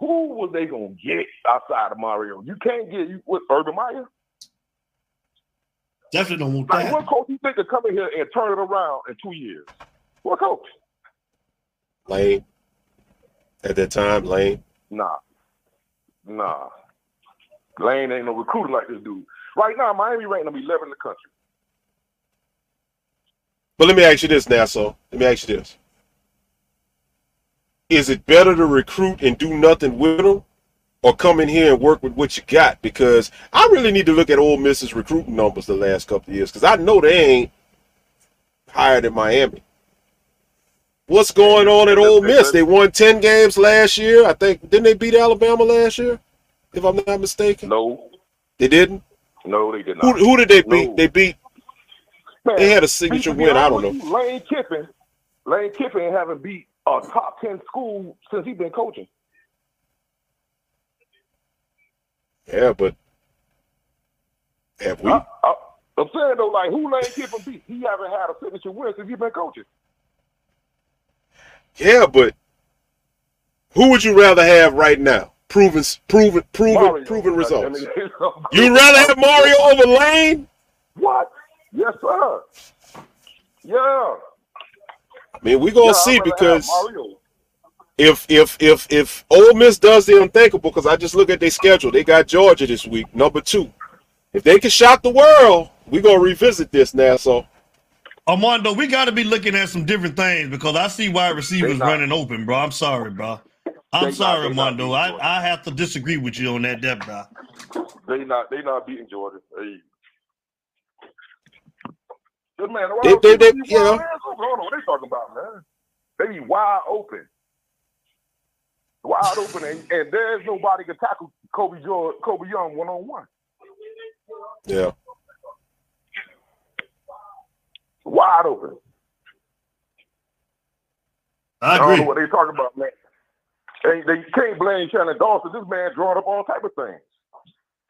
Who was they gonna get outside of Mario? You can't get you with Urban Meyer? Definitely don't want like that. what coach you think could come in here and turn it around in two years? What coach? Lane. At that time, Lane. Nah. Nah. Lane ain't no recruiter like this dude. Right now, Miami ranked number 11 in the country. But let me ask you this, Nassau. Let me ask you this. Is it better to recruit and do nothing with them or come in here and work with what you got? Because I really need to look at Ole Miss's recruiting numbers the last couple of years because I know they ain't higher than Miami. What's going on at Ole Miss. They won ten games last year. I think didn't they beat Alabama last year? If I'm not mistaken. No, They didn't. no, they did not. who did they beat? No. They beat. Man, They had a signature win. I don't know. Lane Kiffin, Lane Kiffin haven't beat a top ten school since he's been coaching. Yeah, but have we? I, I, I'm saying though, like who Lane Kiffin beat? He haven't had a signature win since he's been coaching. Yeah, but who would you rather have right now? Proven, proven, proven, Mario. proven results. You'd rather have Mario over Lane? What? Yes, sir. Yeah. I mean, we gonna Yeah, see I'd rather have because if if if if Ole Miss does the unthinkable, because I just look at their schedule, they got Georgia this week, number two. If they can shock the world, we're gonna revisit this, Nassau. Armando, we got to be looking at some different things because I see wide receivers running open, bro. I'm sorry, bro. I'm They sorry, they not Armando. I, I have to disagree with you on that, that, bro. They not they not beating Jordan. Hey. Good man, They- wide they- they- you know. wide ass open. I don't what they talking about, man. They be wide open. Wide open and, and there's nobody can tackle Kobe George, Colbie Young one on one. Yeah. Wide open. I don't know what they talking about, man. They, they can't blame Shannon Dawson. This man drawing up all type of things.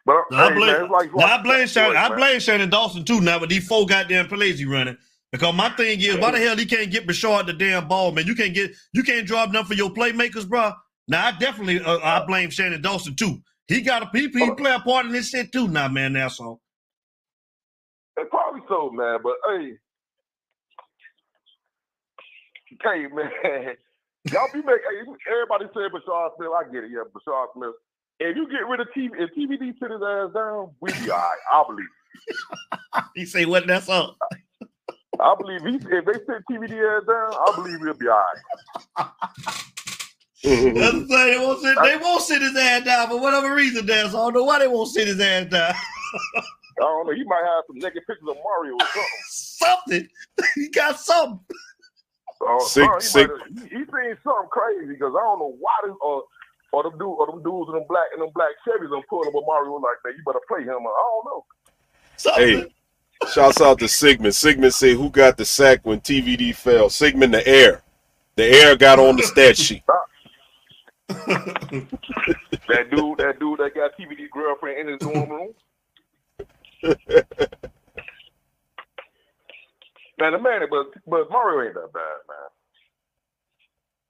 But Now, I blame, man, like now, I blame Shannon. I blame Shannon Dawson too. Now with these four goddamn plays he running, because my thing is, why the hell he can't get Brashard the damn ball, man? You can't get, you can't draw up enough for your playmakers, bro. Now I definitely, uh, I blame Shannon Dawson too. He got a he, he play a part in this shit too. Now, man, that's all. It probably so, man. But hey, hey, man, y'all be making. Everybody say Brashard Smith. I get it, yeah, Brashard Smith. If you get rid of TV, if TVD sit his ass down, we be all right. I believe. He say what? That's up. I believe he, if they sit TVD ass down, I believe he'll be all right. That's the thing. They won't sit. They won't sit his ass down for whatever reason. That's all. I don't know why they won't sit his ass down. I don't know. He might have some naked pictures of Mario or something. something. he got something. Uh, Sig- son, he, sig- might have- he, he seen something crazy because I don't know why this or or them dude or them dudes in them black in them black Chevys and pulling with Mario like that. You better play him. I don't know. Hey, shouts out to Sigmund. Sigmund say who got the sack when TVD fell? Sigmund the air. The air got on the stat sheet. That dude, that dude that got TVD girlfriend in his dorm room. man, the man, but but Mario ain't that bad, man.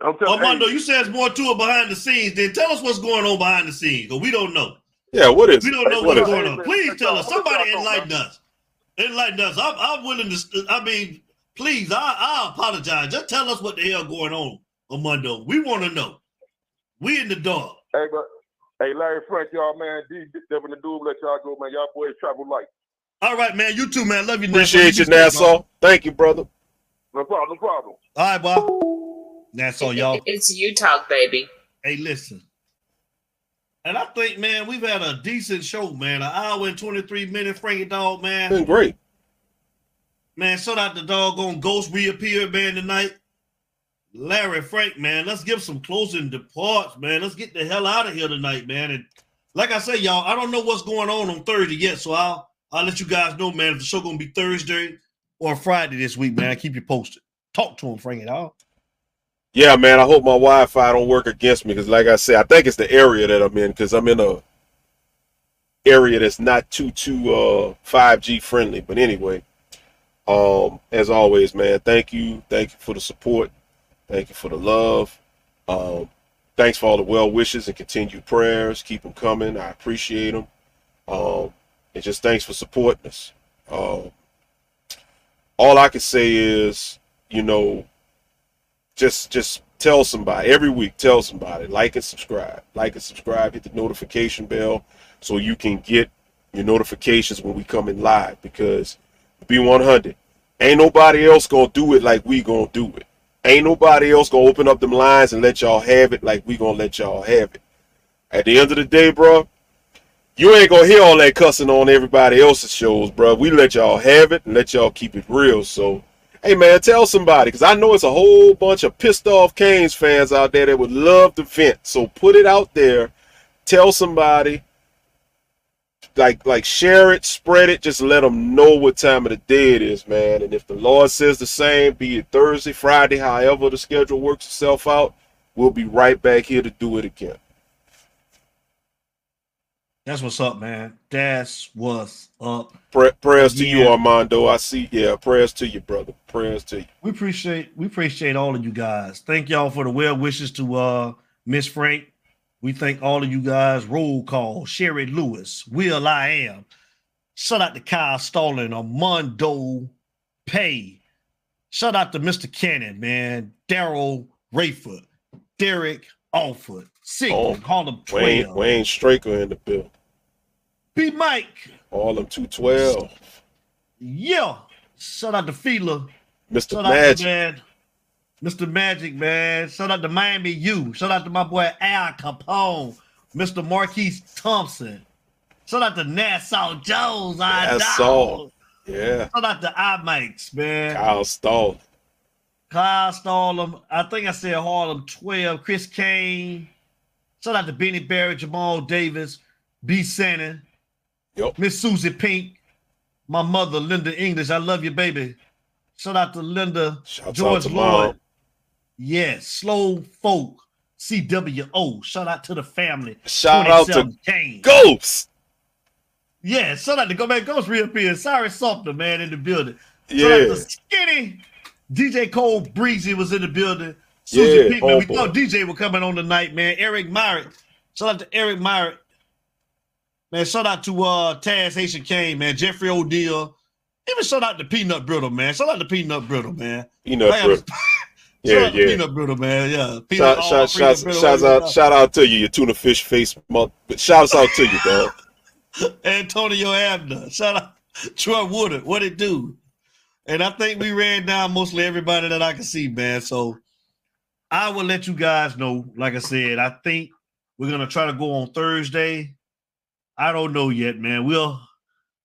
I'm telling Armando, hey, you said it's more to it behind the scenes. Then tell us what's going on behind the scenes, because we don't know. Yeah, what is We don't know what's is going on. Please tell us. Somebody enlighten us. Enlighten us. I'm, I'm willing to. I mean, please. I, I apologize. Just tell us what the hell going on, Armando. We want to know. We in the dark. hey, but hey, Larry Frank, y'all man, D Devin the dude, let y'all go, man. Y'all boys travel light. All right, man. You too, man. Love you. Appreciate you, Nassau. Nassau. Thank you, brother. No problem, no problem. All right, boy. Nassau, y'all. It's U Talk, baby. Hey, listen. And I think, man, we've had a decent show, man. An hour and 23 minutes, Frankie Dog, man. Been great. Man, shout out the dog doggone Ghost reappeared, man, tonight. Larry Frank, man, let's give some closing departs, man. Let's get the hell out of here tonight, man. And like I say, y'all, I don't know what's going on on Thursday yet, so I'll I'll let you guys know, man, if the show gonna be Thursday or Friday this week, man. I keep you posted. Talk to him, Frankie Dog. Yeah, man. I hope my Wi-Fi don't work against me because, like I said, I think it's the area that I'm in because I'm in a area that's not too too uh 5G friendly. But anyway, um, as always, man, thank you, thank you for the support, thank you for the love. Um, thanks for all the well wishes and continued prayers. Keep them coming. I appreciate them. Um, and just thanks for supporting us. Um, all I can say is, you know, just just tell somebody every week tell somebody like and subscribe. Like and subscribe hit the notification bell so you can get your notifications when we come in live because b100 ain't nobody else gonna do it like we gonna do it. Ain't nobody else gonna open up them lines and let y'all have it like we gonna let y'all have it. At the end of the day bro you ain't gonna hear all that cussing on everybody else's shows bro we let y'all have it and let y'all keep it real so Hey man, tell somebody because I know it's a whole bunch of pissed off Canes fans out there that would love to vent. So put it out there. Tell somebody. Like like share it, spread it. Just let them know what time of the day it is, man. And if the Lord says the same, be it Thursday, Friday, however the schedule works itself out, we'll be right back here to do it again. That's what's up, man. That's what's up. Pra- prayers to you, Armando. I see. Yeah, prayers to you, brother. Prayers to you. We appreciate we appreciate all of you guys. Thank y'all for the well wishes to uh Miss Frank. We thank all of you guys. Roll call, Sherry Lewis, Will I am. Shout out to Kyle Stalling, Armando Pay. Shout out to Mr. Cannon, man. Daryl Rayford, Derek Alford, Sigmund, Harlem 12. Wayne Wayne Straker in the bill. B Mike. All two twelve. Yeah. Shout out to Fila. Mr. Shout Magic. man. Mr. Magic, man. Shout out to Miami U. Shout out to my boy Al Capone. Mr. Marquise Thompson. Shout out to Nassau Jones. dog. Yeah. Shout out to iMikes, man. Kyle Stall. Kyle Stallum. I think I said Harlem 12. Chris Kane. Shout out to Benny Barry, Jamal Davis, B. Shannon. Yep. Miss Susie Pink. My mother, Linda English. I love you, baby. Shout out to Linda. Shouts George to Lloyd. Mom. Yes. Slow Folk. CWO. Shout out to the family. Shout out to 27 Kane. Ghost. Yeah, shout out to Go Back Ghost reappeared. Sorry, Softer, man, in the building. Shout Yeah. out to Skinny. DJ Cole Breezy was in the building. Susie Yeah, Pinkman. We thought DJ was coming on tonight, man. Eric Myrick. Shout out to Eric Myrick. Man, shout out to uh Taz Haitian Kane, man. Jeffrey O'Deal. Even shout out to Peanut Brittle, man. Shout out to Peanut Brittle, man. Peanut Man, Brittle. shout Yeah, yeah. Peanut Brittle, man. Yeah. Peanut, Shout, all shout, shout, Brittle, shouts out, shout out to you, you tuna fish face month. But shouts out to you, dog. Antonio Abner. Shout out Troy Woodard. What it do? And I think we ran down mostly everybody that I can see, man. So I will let you guys know. Like I said, I think we're gonna try to go on Thursday. I don't know yet, man. We'll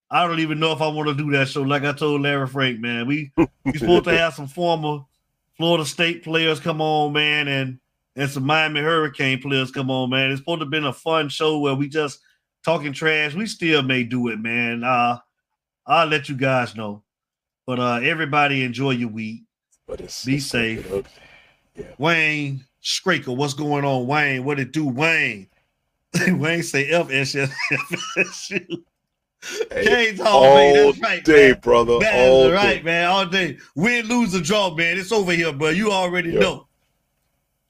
I don't even know if I want to do that show. Like I told Larry Frank, man, we we supposed to have some former Florida State players come on, man, and and some Miami Hurricane players come on, man. It's supposed to have been a fun show where we just talking trash. We still may do it, man. Uh, I'll let you guys know. But uh, everybody enjoy your week. But it's Be safe. Wayne Straker, what's going on, Wayne? What it do, Wayne? Wayne say FSU. Canes home, man. all That's right, day, man. brother. That's all right, day. man. All day. Win, lose, or draw, man. It's over here, bro. You already Yeah. know.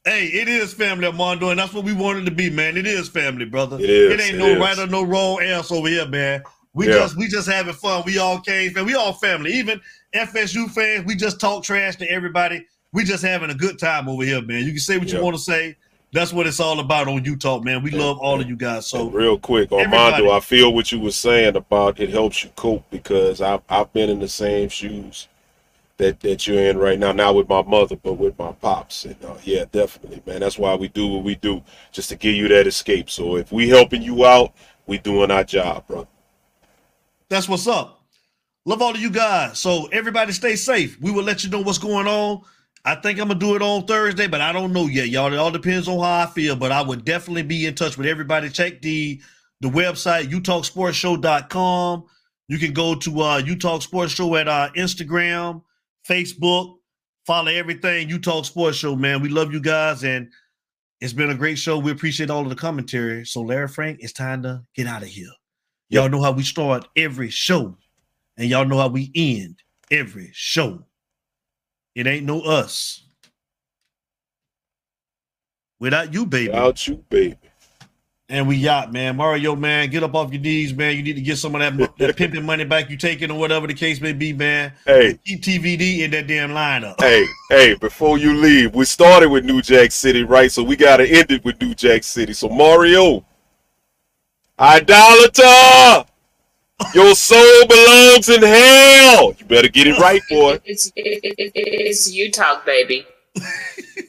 Hey, it is family, Armando, and that's what we wanted to be, man. It is family, brother. It is, It ain't it no is. right or no wrong else over here, man. We Yeah. just we just having fun. We all came, man. We all family. Even FSU fans, we just talk trash to everybody. We just having a good time over here, man. You can say what you want to say. That's what it's all about on U Talk, man. We love all of you guys. So real quick, Armando. I feel what you were saying about it helps you cope because I've I've been in the same shoes that that you're in right now. Not with my mother, but with my pops. And uh, yeah, definitely, man. That's why we do what we do, just to give you that escape. So if we helping you out, we doing our job, bro. That's what's up. Love all of you guys. So everybody stay safe. We will let you know what's going on. I think I'm gonna do it on Thursday, but I don't know yet, y'all. It all depends on how I feel. But I would definitely be in touch with everybody. Check the the website, utalksportshow.com. You can go to uh U Sports Show at uh Instagram, Facebook, follow everything, U Talk Sports Show, man. We love you guys, and it's been a great show. We appreciate all of the commentary. So Larry Frank, it's time to get out of here. Y'all know how we start every show, and y'all know how we end every show. It ain't no us without you, baby. Without you, baby. And we yacht, man. Mario, man, get up off your knees, man. You need to get some of that, that pimping money back you taking or whatever the case may be, man. Hey. Keep TVD in that damn lineup. hey, hey, before you leave, we started with New Jack City, right? So we gotta end it with New Jack City. So Mario, idolater, your soul belongs in hell. You better get it right, boy. It's, it, it, it's U Talk, baby.